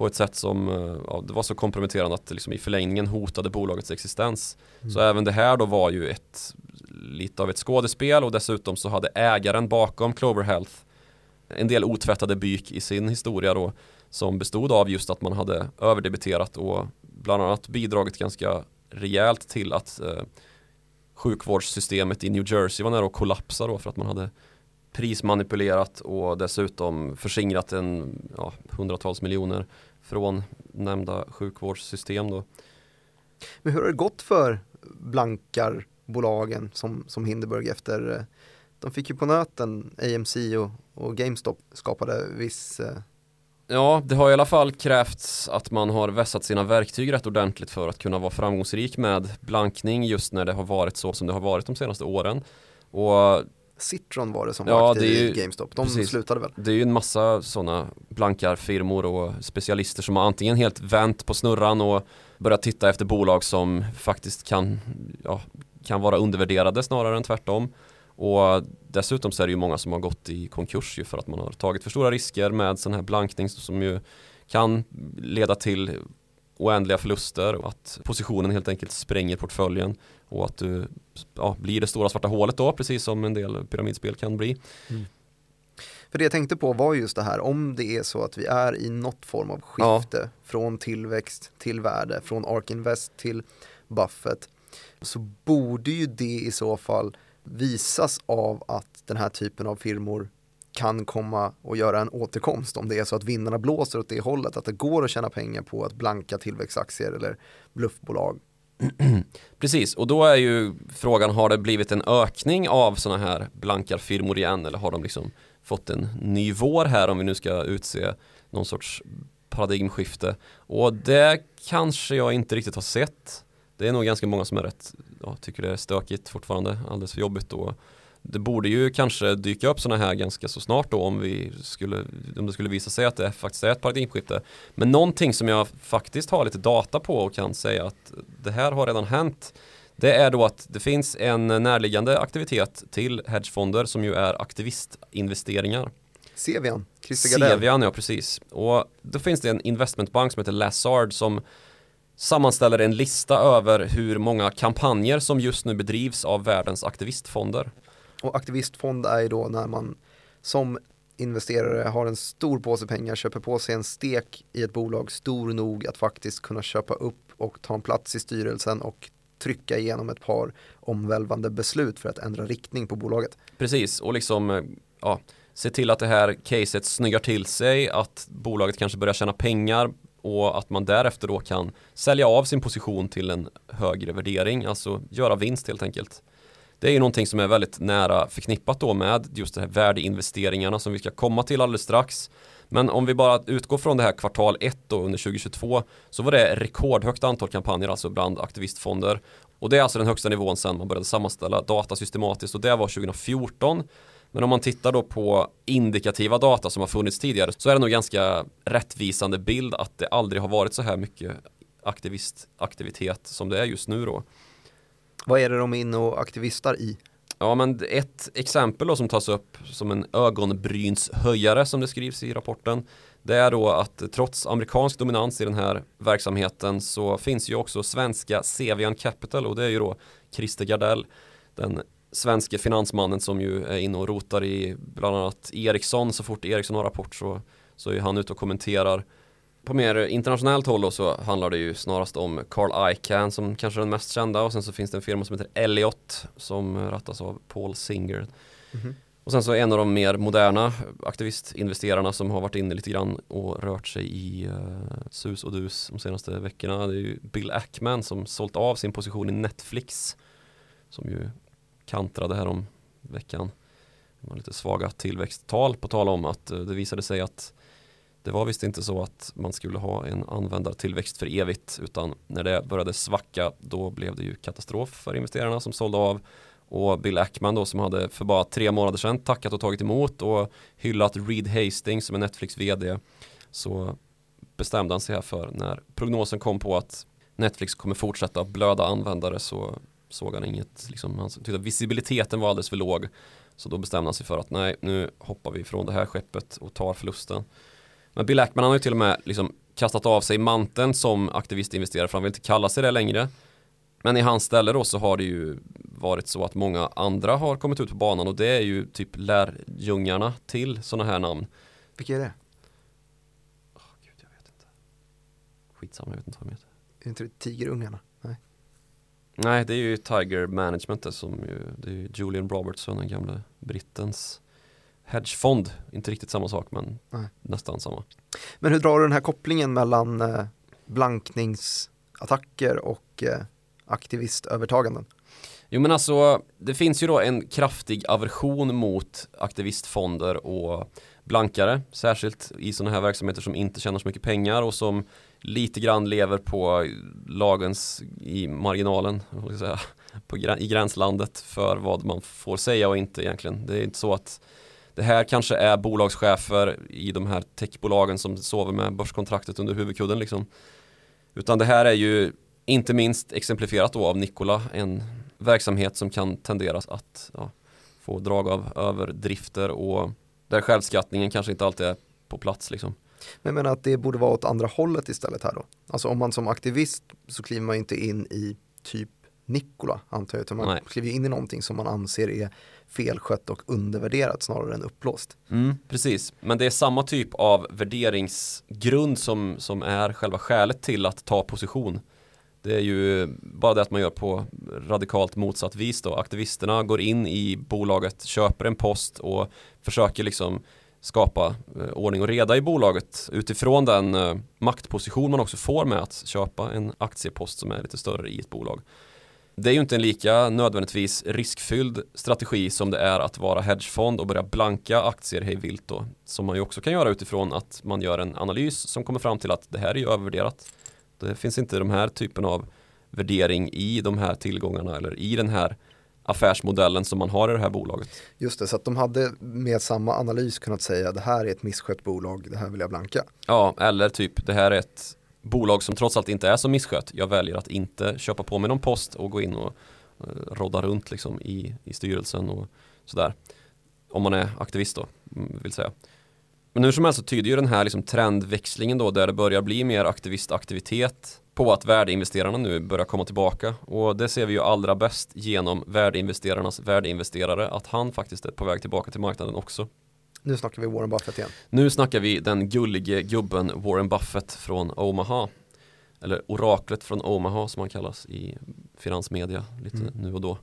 På ett sätt som eh, ja, det var så komprometterande att liksom i förlängningen hotade bolagets existens. Mm. Så även det här då var ju ett lite av ett skådespel och dessutom så hade ägaren bakom Clover Health en del otvättade byk i sin historia då som bestod av just att man hade överdebiterat och bland annat bidragit ganska rejält till att eh, sjukvårdssystemet i New Jersey var nära att kollapsa då för att man hade prismanipulerat och dessutom förskingrat en ja, hundratals miljoner från nämnda sjukvårdssystem då. Men hur har det gått för blankarbolagen som, som Hindenburg efter eh, de fick ju på nöten AMC och, och GameStop skapade viss eh... Ja, det har i alla fall krävts att man har vässat sina verktyg rätt ordentligt för att kunna vara framgångsrik med blankning just när det har varit så som det har varit de senaste åren. Och Citron var det som ja, var i GameStop. De precis. slutade väl? Det är ju en massa sådana blankarfirmor och specialister som har antingen helt vänt på snurran och börjat titta efter bolag som faktiskt kan, ja, kan vara undervärderade snarare än tvärtom. Och dessutom så är det ju många som har gått i konkurs ju för att man har tagit för stora risker med sån här blankning som ju kan leda till oändliga förluster och att positionen helt enkelt spränger portföljen och att du ja, blir det stora svarta hålet då precis som en del pyramidspel kan bli. Mm. För det jag tänkte på var just det här om det är så att vi är i något form av skifte ja. från tillväxt till värde, från Ark Invest till Buffett så borde ju det i så fall visas av att den här typen av firmor kan komma och göra en återkomst om det är så att vinnarna blåser åt det hållet, att det går att tjäna pengar på att blanka tillväxtaktier eller bluffbolag. Precis, och då är ju frågan, har det blivit en ökning av sådana här blankarfirmor igen eller har de liksom fått en ny vår här om vi nu ska utse någon sorts paradigmskifte? Och det kanske jag inte riktigt har sett det är nog ganska många som är rätt, ja, tycker det är stökigt fortfarande, alldeles för jobbigt och det borde ju kanske dyka upp sådana här ganska så snart då om vi skulle, om det skulle visa sig att det faktiskt är ett paradigmskifte. Men någonting som jag faktiskt har lite data på och kan säga att det här har redan hänt det är då att det finns en närliggande aktivitet till hedgefonder som ju är aktivistinvesteringar. Sevian, Christer Gardell. Sevian, ja precis. Och då finns det en investmentbank som heter Lazard som sammanställer en lista över hur många kampanjer som just nu bedrivs av världens aktivistfonder. Och aktivistfond är ju då när man som investerare har en stor påse pengar, köper på sig en stek i ett bolag stor nog att faktiskt kunna köpa upp och ta en plats i styrelsen och trycka igenom ett par omvälvande beslut för att ändra riktning på bolaget. Precis, och liksom eh, ja, se till att det här caset snyggar till sig, att bolaget kanske börjar tjäna pengar och att man därefter då kan sälja av sin position till en högre värdering, alltså göra vinst helt enkelt. Det är ju någonting som är väldigt nära förknippat då med just de här värdeinvesteringarna som vi ska komma till alldeles strax. Men om vi bara utgår från det här kvartal 1 då under 2022 så var det rekordhögt antal kampanjer alltså bland aktivistfonder. Och det är alltså den högsta nivån sedan man började sammanställa data systematiskt och det var 2014. Men om man tittar då på indikativa data som har funnits tidigare så är det nog ganska rättvisande bild att det aldrig har varit så här mycket aktivistaktivitet som det är just nu då. Vad är det de är inne och aktivistar i? Ja men ett exempel då som tas upp som en ögonbrynshöjare som det skrivs i rapporten det är då att trots amerikansk dominans i den här verksamheten så finns ju också svenska Cevian Capital och det är ju då Christer Gardell den svenske finansmannen som ju är inne och rotar i bland annat Ericsson så fort Ericsson har rapport så, så är han ute och kommenterar på mer internationellt håll då så handlar det ju snarast om Carl Icahn som kanske är den mest kända och sen så finns det en firma som heter Elliot som rattas av Paul Singer. Mm -hmm. Och sen så en av de mer moderna aktivistinvesterarna som har varit inne lite grann och rört sig i uh, sus och dus de senaste veckorna. Det är ju Bill Ackman som sålt av sin position i Netflix. Som ju kantrade här om veckan. Det var lite svaga tillväxttal på tal om att uh, det visade sig att det var visst inte så att man skulle ha en användartillväxt för evigt utan när det började svacka då blev det ju katastrof för investerarna som sålde av och Bill Ackman då som hade för bara tre månader sedan tackat och tagit emot och hyllat Reed Hastings som är Netflix vd så bestämde han sig här för när prognosen kom på att Netflix kommer fortsätta blöda användare så såg han inget, liksom, han tyckte att visibiliteten var alldeles för låg så då bestämde han sig för att nej, nu hoppar vi från det här skeppet och tar förlusten. Men Bill Ackman han har ju till och med liksom kastat av sig manteln som aktivistinvesterare för han vill inte kalla sig det längre. Men i hans ställe då så har det ju varit så att många andra har kommit ut på banan och det är ju typ lärjungarna till sådana här namn. Vilka är det? Oh, Gud, jag vet inte. Skitsamma, jag vet inte vad de heter. Är inte det Tigerungarna? Nej. Nej, det är ju Tiger Management det som ju, det är ju Julian Robertson, den gamla brittens hedgefond. Inte riktigt samma sak men Nej. nästan samma. Men hur drar du den här kopplingen mellan eh, blankningsattacker och eh, aktivistövertaganden? Jo men alltså det finns ju då en kraftig aversion mot aktivistfonder och blankare Särskilt i sådana här verksamheter som inte tjänar så mycket pengar och som lite grann lever på lagens i marginalen säga, på, I gränslandet för vad man får säga och inte egentligen Det är inte så att det här kanske är bolagschefer i de här techbolagen som sover med börskontraktet under huvudkudden liksom. Utan det här är ju inte minst exemplifierat då av Nikola, en verksamhet som kan tenderas att ja, få drag av överdrifter och där självskattningen kanske inte alltid är på plats liksom. Men jag menar att det borde vara åt andra hållet istället här då? Alltså om man som aktivist så kliver man inte in i typ Nikola antar jag, utan man Nej. kliver in i någonting som man anser är felskött och undervärderat snarare än uppblåst. Mm, precis, men det är samma typ av värderingsgrund som, som är själva skälet till att ta position. Det är ju bara det att man gör på radikalt motsatt vis då. Aktivisterna går in i bolaget, köper en post och försöker liksom skapa eh, ordning och reda i bolaget utifrån den eh, maktposition man också får med att köpa en aktiepost som är lite större i ett bolag. Det är ju inte en lika nödvändigtvis riskfylld strategi som det är att vara hedgefond och börja blanka aktier hej vilt då. Som man ju också kan göra utifrån att man gör en analys som kommer fram till att det här är ju övervärderat. Det finns inte de här typen av värdering i de här tillgångarna eller i den här affärsmodellen som man har i det här bolaget. Just det, så att de hade med samma analys kunnat säga det här är ett misskött bolag, det här vill jag blanka. Ja, eller typ det här är ett bolag som trots allt inte är så misskött. Jag väljer att inte köpa på mig någon post och gå in och uh, rodda runt liksom i, i styrelsen och sådär. Om man är aktivist då, mm, vill säga. Men hur som helst så tyder ju den här liksom trendväxlingen då där det börjar bli mer aktivistaktivitet på att värdeinvesterarna nu börjar komma tillbaka och det ser vi ju allra bäst genom värdeinvesterarnas värdeinvesterare att han faktiskt är på väg tillbaka till marknaden också. Nu snackar vi Warren Buffett igen. Nu snackar vi den gullige gubben Warren Buffett från Omaha. Eller oraklet från Omaha som han kallas i finansmedia lite mm. nu och då.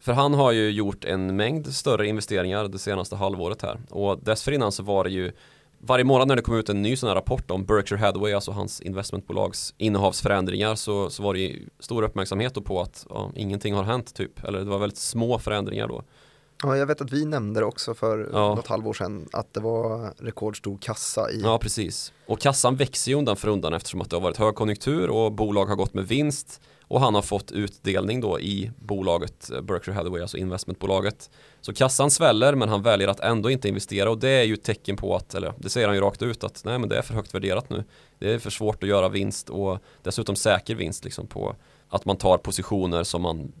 För han har ju gjort en mängd större investeringar det senaste halvåret här och dessförinnan så var det ju varje månad när det kom ut en ny sån här rapport om Berkshire Hathaway, alltså hans investmentbolags innehavsförändringar så, så var det ju stor uppmärksamhet på att ja, ingenting har hänt typ, eller det var väldigt små förändringar då. Ja, jag vet att vi nämnde det också för ja. något halvår sedan att det var rekordstor kassa i. Ja, precis. Och kassan växer ju undan för undan eftersom att det har varit högkonjunktur och bolag har gått med vinst och han har fått utdelning då i bolaget eh, Berkshire Hathaway, alltså investmentbolaget. Så kassan sväller men han väljer att ändå inte investera och det är ju ett tecken på att, eller det säger han ju rakt ut att nej men det är för högt värderat nu. Det är för svårt att göra vinst och dessutom säker vinst liksom på att man tar positioner som man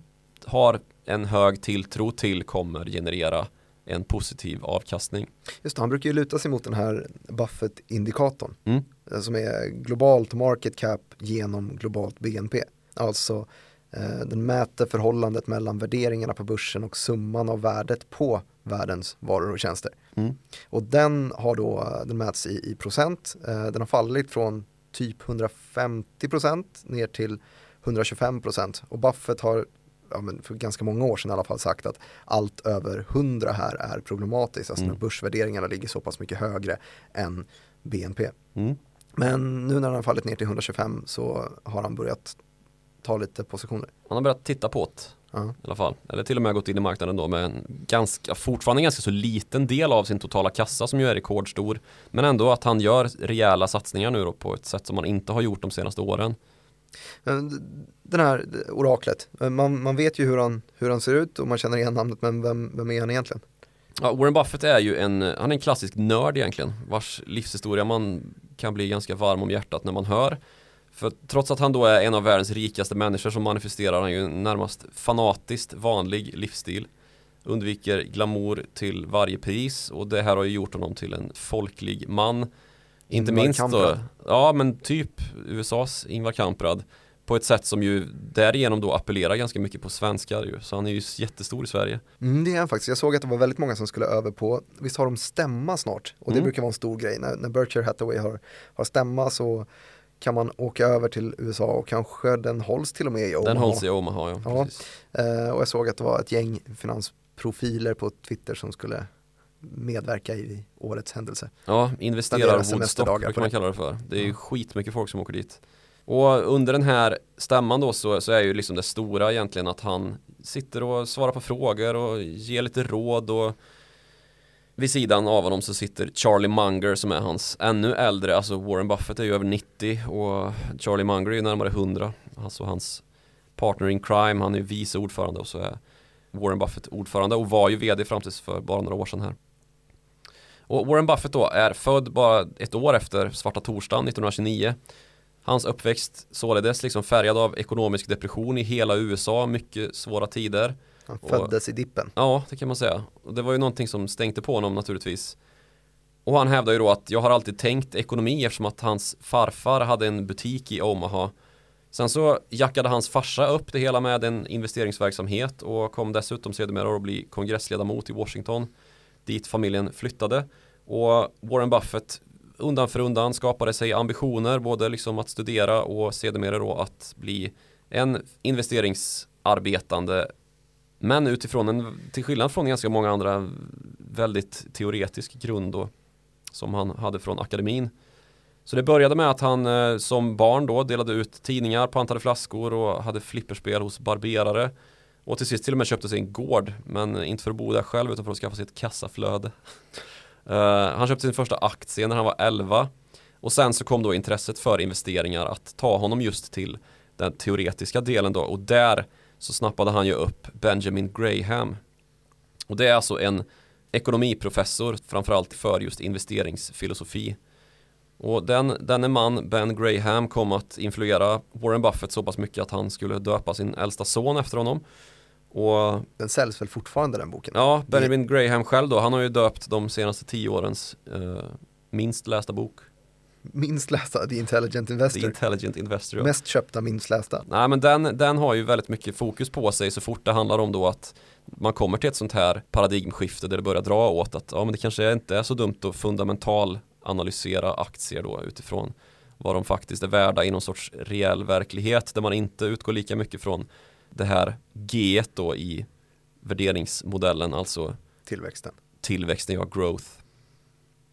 har en hög tilltro till kommer generera en positiv avkastning. Just det, han brukar ju luta sig mot den här Buffett-indikatorn Mm. eh, som är globalt market cap genom globalt BNP. Alltså eh, den mäter förhållandet mellan värderingarna på börsen och summan av värdet på världens varor och tjänster. Mm. Och den har då, den mäts i, i procent. Eh, den har fallit från typ 150 procent ner till 125 procent. Och Buffett har ja, men för ganska många år sedan i alla fall sagt att allt över 100 här är problematiskt. Alltså Mm. när börsvärderingarna ligger så pass mycket högre än BNP. Mm. Men nu när den har fallit ner till 125 så har han börjat ta lite positioner. Han har börjat titta på det Ja. i alla fall. Eller till och med gått in i marknaden då med en ganska, fortfarande en ganska så liten del av sin totala kassa som ju är rekordstor. Men ändå att han gör rejäla satsningar nu då på ett sätt som man inte har gjort de senaste åren. Men Den här oraklet, eh, man, man vet ju hur han, hur han ser ut och man känner igen namnet men vem, vem är han egentligen? Ja, Warren Buffett är ju en, han är en klassisk nörd egentligen, vars livshistoria man kan bli ganska varm om hjärtat när man hör. För trots att han då är en av världens rikaste människor så manifesterar han ju en närmast fanatiskt vanlig livsstil. Undviker glamour till varje pris och det här har ju gjort honom till en folklig man. Inte Ingvar minst då, Kamprad. ja men typ USAs Ingvar Kamprad. På ett sätt som ju därigenom då appellerar ganska mycket på svenskar ju. Så han är ju jättestor i Sverige. Mm, det är han faktiskt. Jag såg att det var väldigt många som skulle över på, visst har de stämma snart? Och det Mm. brukar vara en stor grej. När, när Berkshire Hathaway har, har stämma så kan man åka över till USA och kanske den hålls till och med i Omaha. Den hålls i Omaha ja. Ja. Eh, och jag såg att det var ett gäng finansprofiler på Twitter som skulle medverka i årets händelse. Ja, investerar Woodstock brukar man kalla det för. Det är ju skitmycket folk som åker dit. Och under den här stämman då så, så är ju liksom det stora egentligen att han sitter och svarar på frågor och ger lite råd och vid sidan av honom så sitter Charlie Munger som är hans ännu äldre, alltså Warren Buffett är ju över 90 och Charlie Munger är ju närmare 100. Alltså hans partner in crime, han är vice ordförande och så är Warren Buffett ordförande och var ju vd fram tills för bara några år sedan här. Och Warren Buffett då är född bara ett år efter svarta torsdagen 1929. Hans uppväxt således liksom färgad av ekonomisk depression i hela USA, mycket svåra tider. Han Och- föddes i dippen. Ja, det kan man säga. Och det var ju någonting som stänkte på honom naturligtvis. Och han hävdar ju då att jag har alltid tänkt ekonomi eftersom att hans farfar hade en butik i Omaha. Sen så jackade hans farsa upp det hela med en investeringsverksamhet och kom dessutom sedermera att bli kongressledamot i Washington dit familjen flyttade. Och Warren Buffett undan för undan skapade sig ambitioner både liksom att studera och sedermera då att bli en investeringsarbetande men utifrån en, till skillnad från ganska många andra väldigt teoretisk grund då som han hade från akademin. Så det började med att han eh, som barn då delade ut tidningar, pantade flaskor och hade flipperspel hos barberare. Och till sist till och med köpte sig en gård, men inte för att bo där själv utan för att skaffa sig ett kassaflöde. Eh, han köpte sin första aktie när han var 11. Och sen så kom då intresset för investeringar att ta honom just till den teoretiska delen då. Och där så snappade han ju upp Benjamin Graham. Och det är alltså en ekonomiprofessor framförallt för just investeringsfilosofi. Och den, denne man, Ben Graham, kom att influera Warren Buffett så pass mycket att han skulle döpa sin äldsta son efter honom. Och Den säljs väl fortfarande den boken? ja, Benjamin Graham själv då, han har ju döpt de senaste tio årens eh, minst lästa bok. Minst lästa, The Intelligent The Investor. Intelligent Investor. ja. Mest köpta, minst lästa. Nej men den, den har ju väldigt mycket fokus på sig så fort det handlar om då att man kommer till ett sånt här paradigmskifte där det börjar dra åt att ja men det kanske inte är så dumt att fundamental analysera aktier då utifrån vad de faktiskt är värda i någon sorts reell verklighet där man inte utgår lika mycket från det här G då i värderingsmodellen, alltså Tillväxten. tillväxten, ja, growth.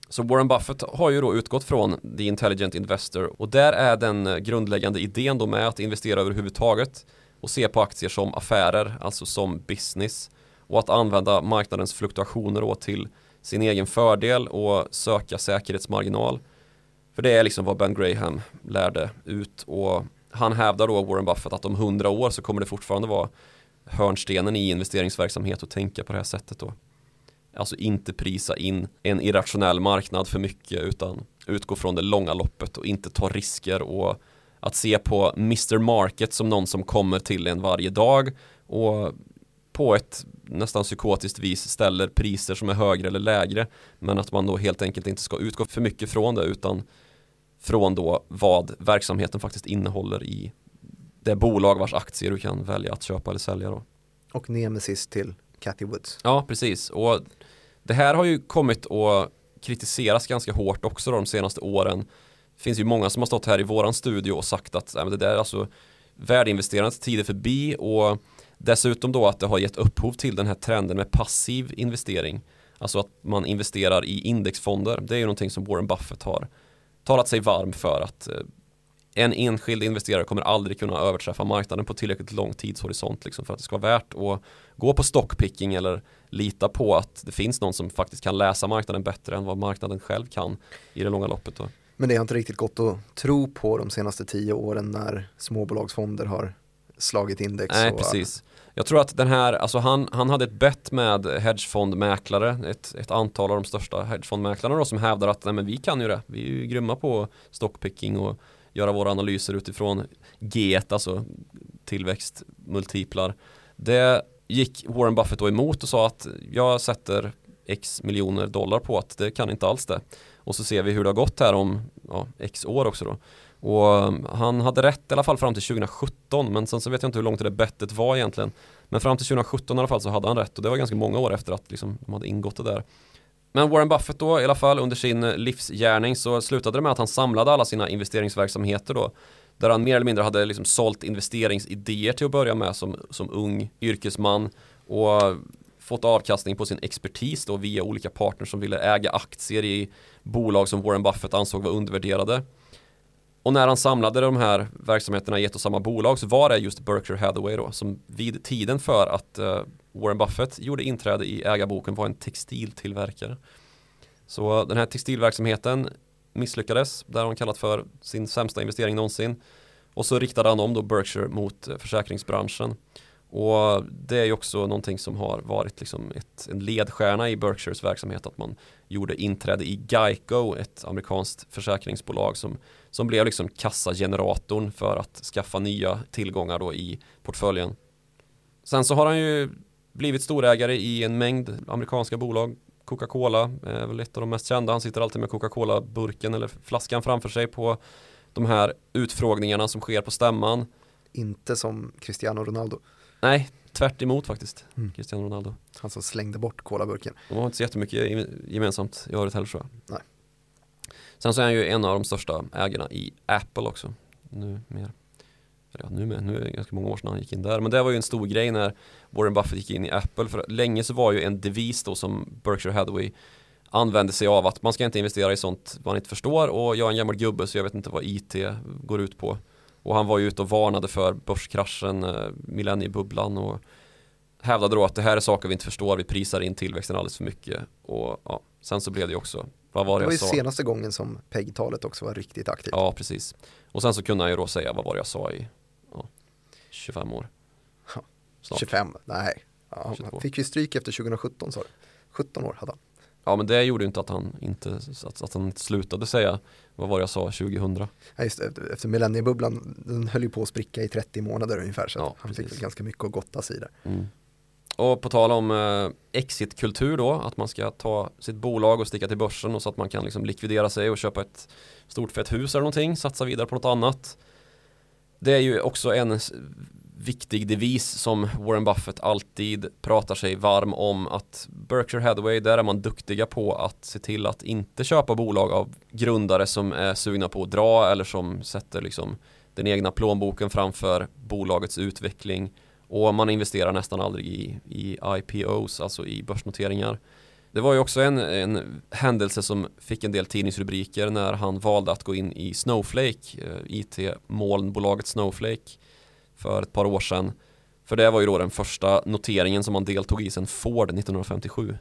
Så Warren Buffett har ju då utgått från The Intelligent Investor och där är den grundläggande idén då med att investera överhuvudtaget och se på aktier som affärer, alltså som business och att använda marknadens fluktuationer då till sin egen fördel och söka säkerhetsmarginal. För det är liksom vad Ben Graham lärde ut och han hävdar då, Warren Buffett, att om hundra år så kommer det fortfarande vara hörnstenen i investeringsverksamhet och tänka på det här sättet då. Alltså inte prisa in en irrationell marknad för mycket utan utgå från det långa loppet och inte ta risker och att se på Mr Market som någon som kommer till en varje dag och på ett nästan psykotiskt vis ställer priser som är högre eller lägre men att man då helt enkelt inte ska utgå för mycket från det utan från då vad verksamheten faktiskt innehåller i det bolag vars aktier du kan välja att köpa eller sälja då. Och nemesis till Cathy Woods. Ja, precis. Och det här har ju kommit att kritiseras ganska hårt också de senaste åren. Det finns ju många som har stått här i våran studio och sagt att nej, det där är alltså värdeinvesterandets tid är förbi och dessutom då att det har gett upphov till den här trenden med passiv investering. Alltså att man investerar i indexfonder. Det är ju någonting som Warren Buffett har talat sig varm för att eh, en enskild investerare kommer aldrig kunna överträffa marknaden på tillräckligt lång tidshorisont liksom för att det ska vara värt att gå på stockpicking eller lita på att det finns någon som faktiskt kan läsa marknaden bättre än vad marknaden själv kan i det långa loppet. Då. Men det har inte riktigt gått att tro på de senaste tio åren när småbolagsfonder har slagit index. Nej, och, precis. Jag tror att den här, alltså han, han hade ett bett med hedgefondmäklare, ett, ett antal av de största hedgefondmäklarna då som hävdar att nej, men vi kan ju det, vi är ju grymma på stockpicking och göra våra analyser utifrån G, alltså tillväxtmultiplar. Det gick Warren Buffett då emot och sa att jag sätter x miljoner dollar på att det kan inte alls det. Och så ser vi hur det har gått här om ja, x år också då. Och um, han hade rätt i alla fall fram till 2017 men sen så vet jag inte hur långt det bettet var egentligen. Men fram till 2017 i alla fall så hade han rätt och det var ganska många år efter att liksom, de hade ingått det där. Men Warren Buffett då i alla fall under sin eh, livsgärning så slutade det med att han samlade alla sina investeringsverksamheter då. Där han mer eller mindre hade liksom sålt investeringsidéer till att börja med som, som ung yrkesman och fått avkastning på sin expertis då via olika partners som ville äga aktier i bolag som Warren Buffett ansåg var undervärderade. Och när han samlade de här verksamheterna i ett och samma bolag så var det just Berkshire Hathaway då som vid tiden för att eh, Warren Buffett gjorde inträde i ägarboken var en textiltillverkare. Så eh, den här textilverksamheten misslyckades, där han kallat för sin sämsta investering någonsin. Och så riktade han om då Berkshire mot eh, försäkringsbranschen. Och det är ju också någonting som har varit liksom ett, en ledstjärna i Berkshires verksamhet att man gjorde inträde i Geico, ett amerikanskt försäkringsbolag som, som blev liksom kassageneratorn för att skaffa nya tillgångar då i portföljen. Sen så har han ju blivit storägare i en mängd amerikanska bolag. Coca-Cola är väl ett av de mest kända. Han sitter alltid med Coca-Cola-burken eller flaskan framför sig på de här utfrågningarna som sker på stämman. Inte som Cristiano Ronaldo. Nej, tvärt emot faktiskt. Mm. Cristiano Ronaldo. Han som slängde bort colaburken. De har inte så jättemycket gemensamt i övrigt heller tror jag. Nej. Sen så är han ju en av de största ägarna i Apple också. Nu mer. Ja, nu, med, nu är det ganska många år sedan han gick in där. Men det var ju en stor grej när Warren Buffett gick in i Apple. För länge så var ju en devis då som Berkshire Hathaway använde sig av att man ska inte investera i sånt man inte förstår och jag är en gammal gubbe så jag vet inte vad IT går ut på. Och han var ju ute och varnade för börskraschen, eh, millenniebubblan och hävdade då att det här är saker vi inte förstår, vi prisar in tillväxten alldeles för mycket. Och ja, sen så blev det ju också, vad var det, det var ju sa? senaste gången som PEG-talet också var riktigt aktivt. Ja, precis. Och sen så kunde han ju då säga, vad var det jag sa i ja, 25 år? Snart. 25, nej. Ja, han fick ju stryk efter 2017 sa du. 17 år hade han. Ja men det gjorde ju inte att han inte, att, att han inte slutade säga vad var det jag sa 2000? Ja, just efter millenniebubblan, den höll ju på att spricka i 30 månader ungefär så ja, han fick ganska mycket att gottas i där. Mm. Och på tal om eh, exitkultur då, att man ska ta sitt bolag och sticka till börsen och så att man kan liksom likvidera sig och köpa ett stort fett hus eller någonting, satsa vidare på något annat. Det är ju också en viktig devis som Warren Buffett alltid pratar sig varm om att Berkshire Hathaway, där är man duktiga på att se till att inte köpa bolag av grundare som är sugna på att dra eller som sätter liksom den egna plånboken framför bolagets utveckling och man investerar nästan aldrig i, i IPOs, alltså i börsnoteringar. Det var ju också en, en händelse som fick en del tidningsrubriker när han valde att gå in i Snowflake, eh, IT-molnbolaget Snowflake för ett par år sedan. För det var ju då den första noteringen som man deltog i sedan Ford 1957.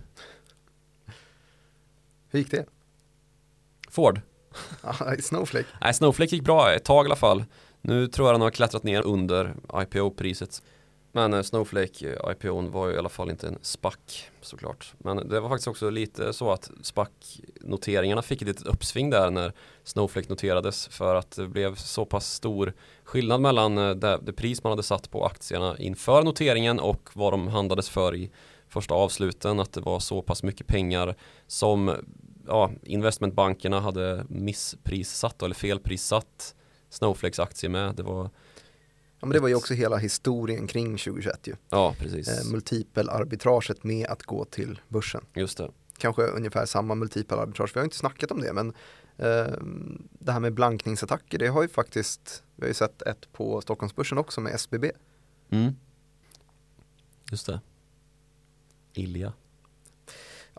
Hur gick det? Ford? Snowflake? Nej, Snowflake gick bra ett tag i alla fall. Nu tror jag den har klättrat ner under IPO-priset. Men eh, Snowflake eh, IPO IPOn var ju i alla fall inte en SPAC såklart. Men det var faktiskt också lite så att SPAC-noteringarna fick ett litet uppsving där när Snowflake noterades för att det blev så pass stor skillnad mellan eh, det, det pris man hade satt på aktierna inför noteringen och vad de handlades för i första avsluten. Att det var så pass mycket pengar som ja, investmentbankerna hade missprissatt eller felprissatt Snowflakes aktie med. Det var Ja, men det var ju också hela historien kring 2021 ju. Ja, precis. Eh, multipelarbitraget med att gå till börsen. Just det. Kanske ungefär samma multipelarbitrage, vi har inte snackat om det, men eh, det här med blankningsattacker, det har ju faktiskt, vi har ju sett ett på Stockholmsbörsen också med SBB. Mm. Just det. Ilja.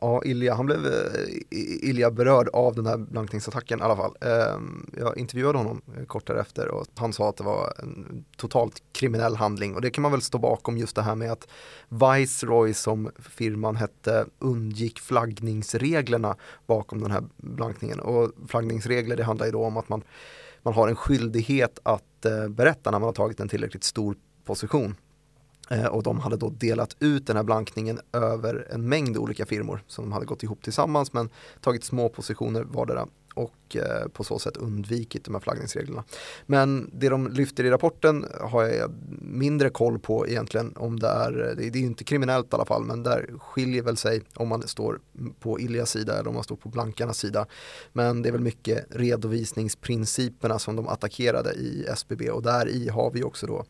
Ja, Ilja, han blev eh, Ilja berörd av den här blankningsattacken i alla fall. Ehm, jag intervjuade honom eh, kort därefter och han sa att det var en totalt kriminell handling. Och det kan man väl stå bakom just det här med att Viceroy som firman hette undgick flaggningsreglerna bakom den här blankningen. Och flaggningsregler det handlar ju då om att man, man har en skyldighet att eh, berätta när man har tagit en tillräckligt stor position. Eh, och de hade då delat ut den här blankningen över en mängd olika firmor som de hade gått ihop tillsammans men tagit små positioner vardera och eh, på så sätt undvikit de här flaggningsreglerna. Men det de lyfter i rapporten har jag mindre koll på egentligen om det är, det är ju inte kriminellt i alla fall, men där skiljer väl sig om man står på Iljas sida eller om man står på blankarnas sida. Men det är väl mycket redovisningsprinciperna som de attackerade i SBB och där i har vi också då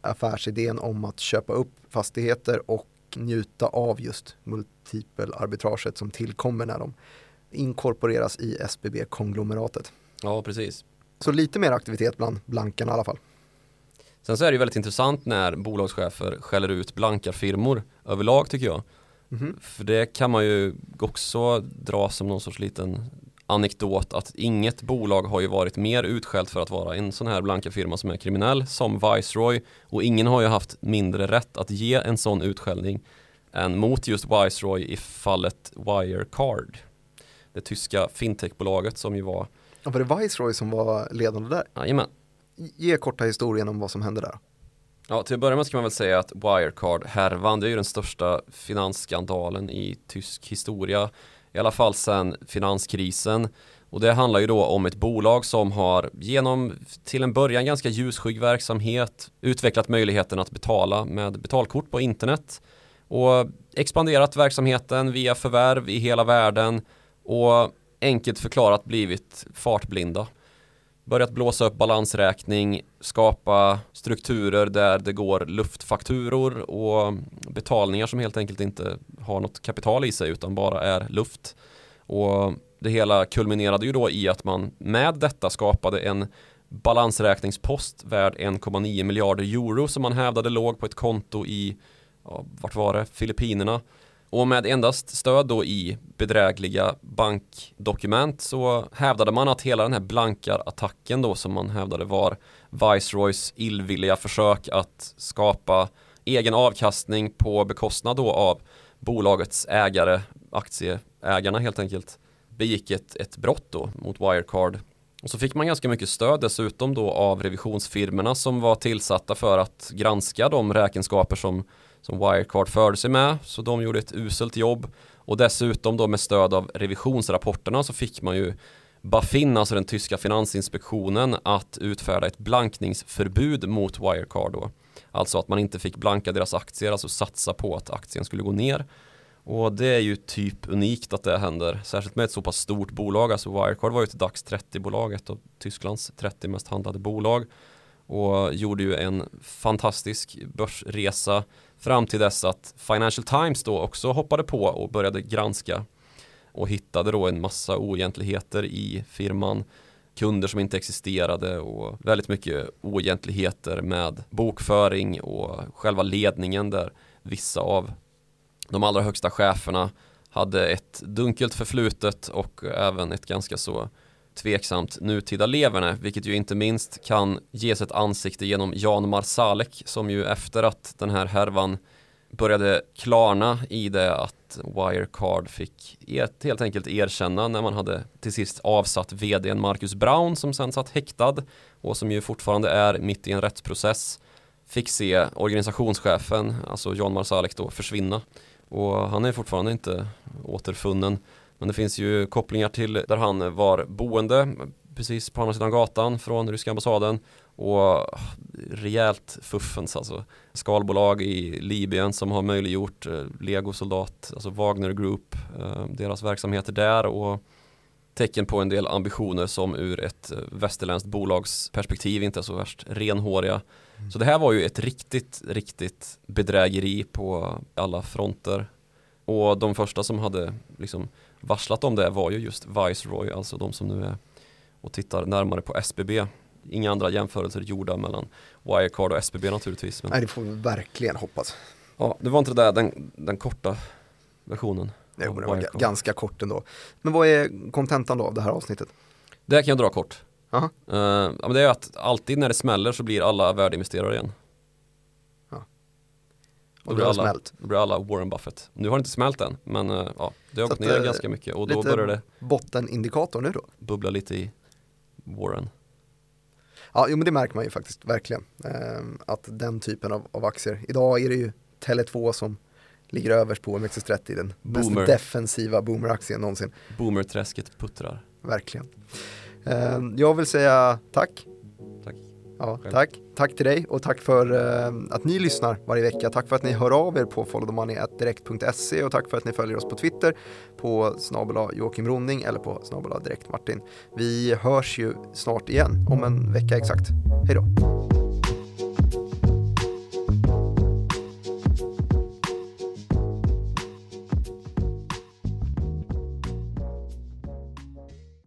affärsidén om att köpa upp fastigheter och njuta av just multipelarbitraget som tillkommer när de inkorporeras i SBB-konglomeratet. Ja, precis. Så lite mer aktivitet bland blankarna i alla fall. Sen så är det ju väldigt intressant när bolagschefer skäller ut blankarfirmor överlag tycker jag. Mm. För det kan man ju också dra som någon sorts liten anekdot att inget bolag har ju varit mer utskällt för att vara en sån här blanka firma som är kriminell som Viceroy och ingen har ju haft mindre rätt att ge en sån utskällning än mot just Viceroy i fallet Wirecard det tyska fintechbolaget som ju var ja, Var det Viceroy som var ledande där? Jajamän Ge korta historien om vad som hände där Ja, till att börja med ska man väl säga att Wirecard-härvan, det är ju den största finansskandalen i tysk historia. I alla fall sedan finanskrisen. Och det handlar ju då om ett bolag som har genom till en början ganska ljusskygg verksamhet utvecklat möjligheten att betala med betalkort på internet och expanderat verksamheten via förvärv i hela världen och enkelt förklarat blivit fartblinda. Börjat blåsa upp balansräkning, skapa strukturer där det går luftfakturor och betalningar som helt enkelt inte har något kapital i sig utan bara är luft. Och det hela kulminerade ju då i att man med detta skapade en balansräkningspost värd 1,9 miljarder euro som man hävdade låg på ett konto i, ja, vart var det, Filippinerna. Och med endast stöd då i bedrägliga bankdokument så hävdade man att hela den här blankarattacken då som man hävdade var Viceroys illvilliga försök att skapa egen avkastning på bekostnad då av bolagets ägare, aktieägarna helt enkelt, begick ett, ett brott då mot Wirecard. Och så fick man ganska mycket stöd dessutom då av revisionsfirmerna som var tillsatta för att granska de räkenskaper som som Wirecard förde sig med. Så de gjorde ett uselt jobb. Och dessutom då med stöd av revisionsrapporterna så fick man ju Bafin, alltså den tyska finansinspektionen, att utfärda ett blankningsförbud mot Wirecard då. Alltså att man inte fick blanka deras aktier, alltså satsa på att aktien skulle gå ner. Och det är ju typ unikt att det händer, särskilt med ett så pass stort bolag. Alltså Wirecard var ju ett DAX 30-bolag, ett av Tysklands 30 mest handlade bolag. Och gjorde ju en fantastisk börsresa Fram till dess att Financial Times då också hoppade på och började granska och hittade då en massa oegentligheter i firman. Kunder som inte existerade och väldigt mycket oegentligheter med bokföring och själva ledningen där vissa av de allra högsta cheferna hade ett dunkelt förflutet och även ett ganska så tveksamt nutida leverne, vilket ju inte minst kan ges ett ansikte genom Jan Marsalek som ju efter att den här härvan började klarna i det att Wirecard fick ett, helt enkelt erkänna när man hade till sist avsatt vdn Marcus Brown som sen satt häktad och som ju fortfarande är mitt i en rättsprocess fick se organisationschefen, alltså Jan Marsalek då, försvinna. Och han är fortfarande inte återfunnen. Men det finns ju kopplingar till där han var boende precis på andra sidan gatan från ryska ambassaden och rejält fuffens alltså. Skalbolag i Libyen som har möjliggjort eh, legosoldat, alltså Wagner Group, eh, deras verksamheter där och tecken på en del ambitioner som ur ett eh, västerländskt bolagsperspektiv inte är så värst renhåriga. Mm. Så det här var ju ett riktigt, riktigt bedrägeri på alla fronter. Och de första som hade liksom varslat om det var ju just Viceroy, alltså de som nu är och tittar närmare på SBB. Inga andra jämförelser gjorda mellan Wirecard och SBB naturligtvis. Men... Nej, det får vi verkligen hoppas. Ja, det var inte det där, den, den korta versionen. Jo, men det var Wirecard. ganska kort ändå. Men vad är kontentan då av det här avsnittet? Det kan jag dra kort. Uh, men det är att alltid när det smäller så blir alla värdeinvesterare igen. Och då blir, alla, smält. då blir alla Warren Buffett. Nu har det inte smält än, men uh, ja, det har gått ner uh, ganska mycket och då börjar det bottenindikator nu då? Bubbla lite i Warren. Ja, jo, men det märker man ju faktiskt verkligen. Ehm, att den typen av, av aktier. Idag är det ju Tele2 som ligger överst på OMXS30, den Boomer. mest defensiva boomeraktien någonsin. Boomerträsket puttrar. Verkligen. Ehm, jag vill säga tack Ja, tack. Tack till dig och tack för uh, att ni lyssnar varje vecka. Tack för att ni hör av er på followthemoney.direkt.se och tack för att ni följer oss på Twitter på snabela Joakim Ronning eller på snabela Direkt Martin. Vi hörs ju snart igen om en vecka exakt. Hej då!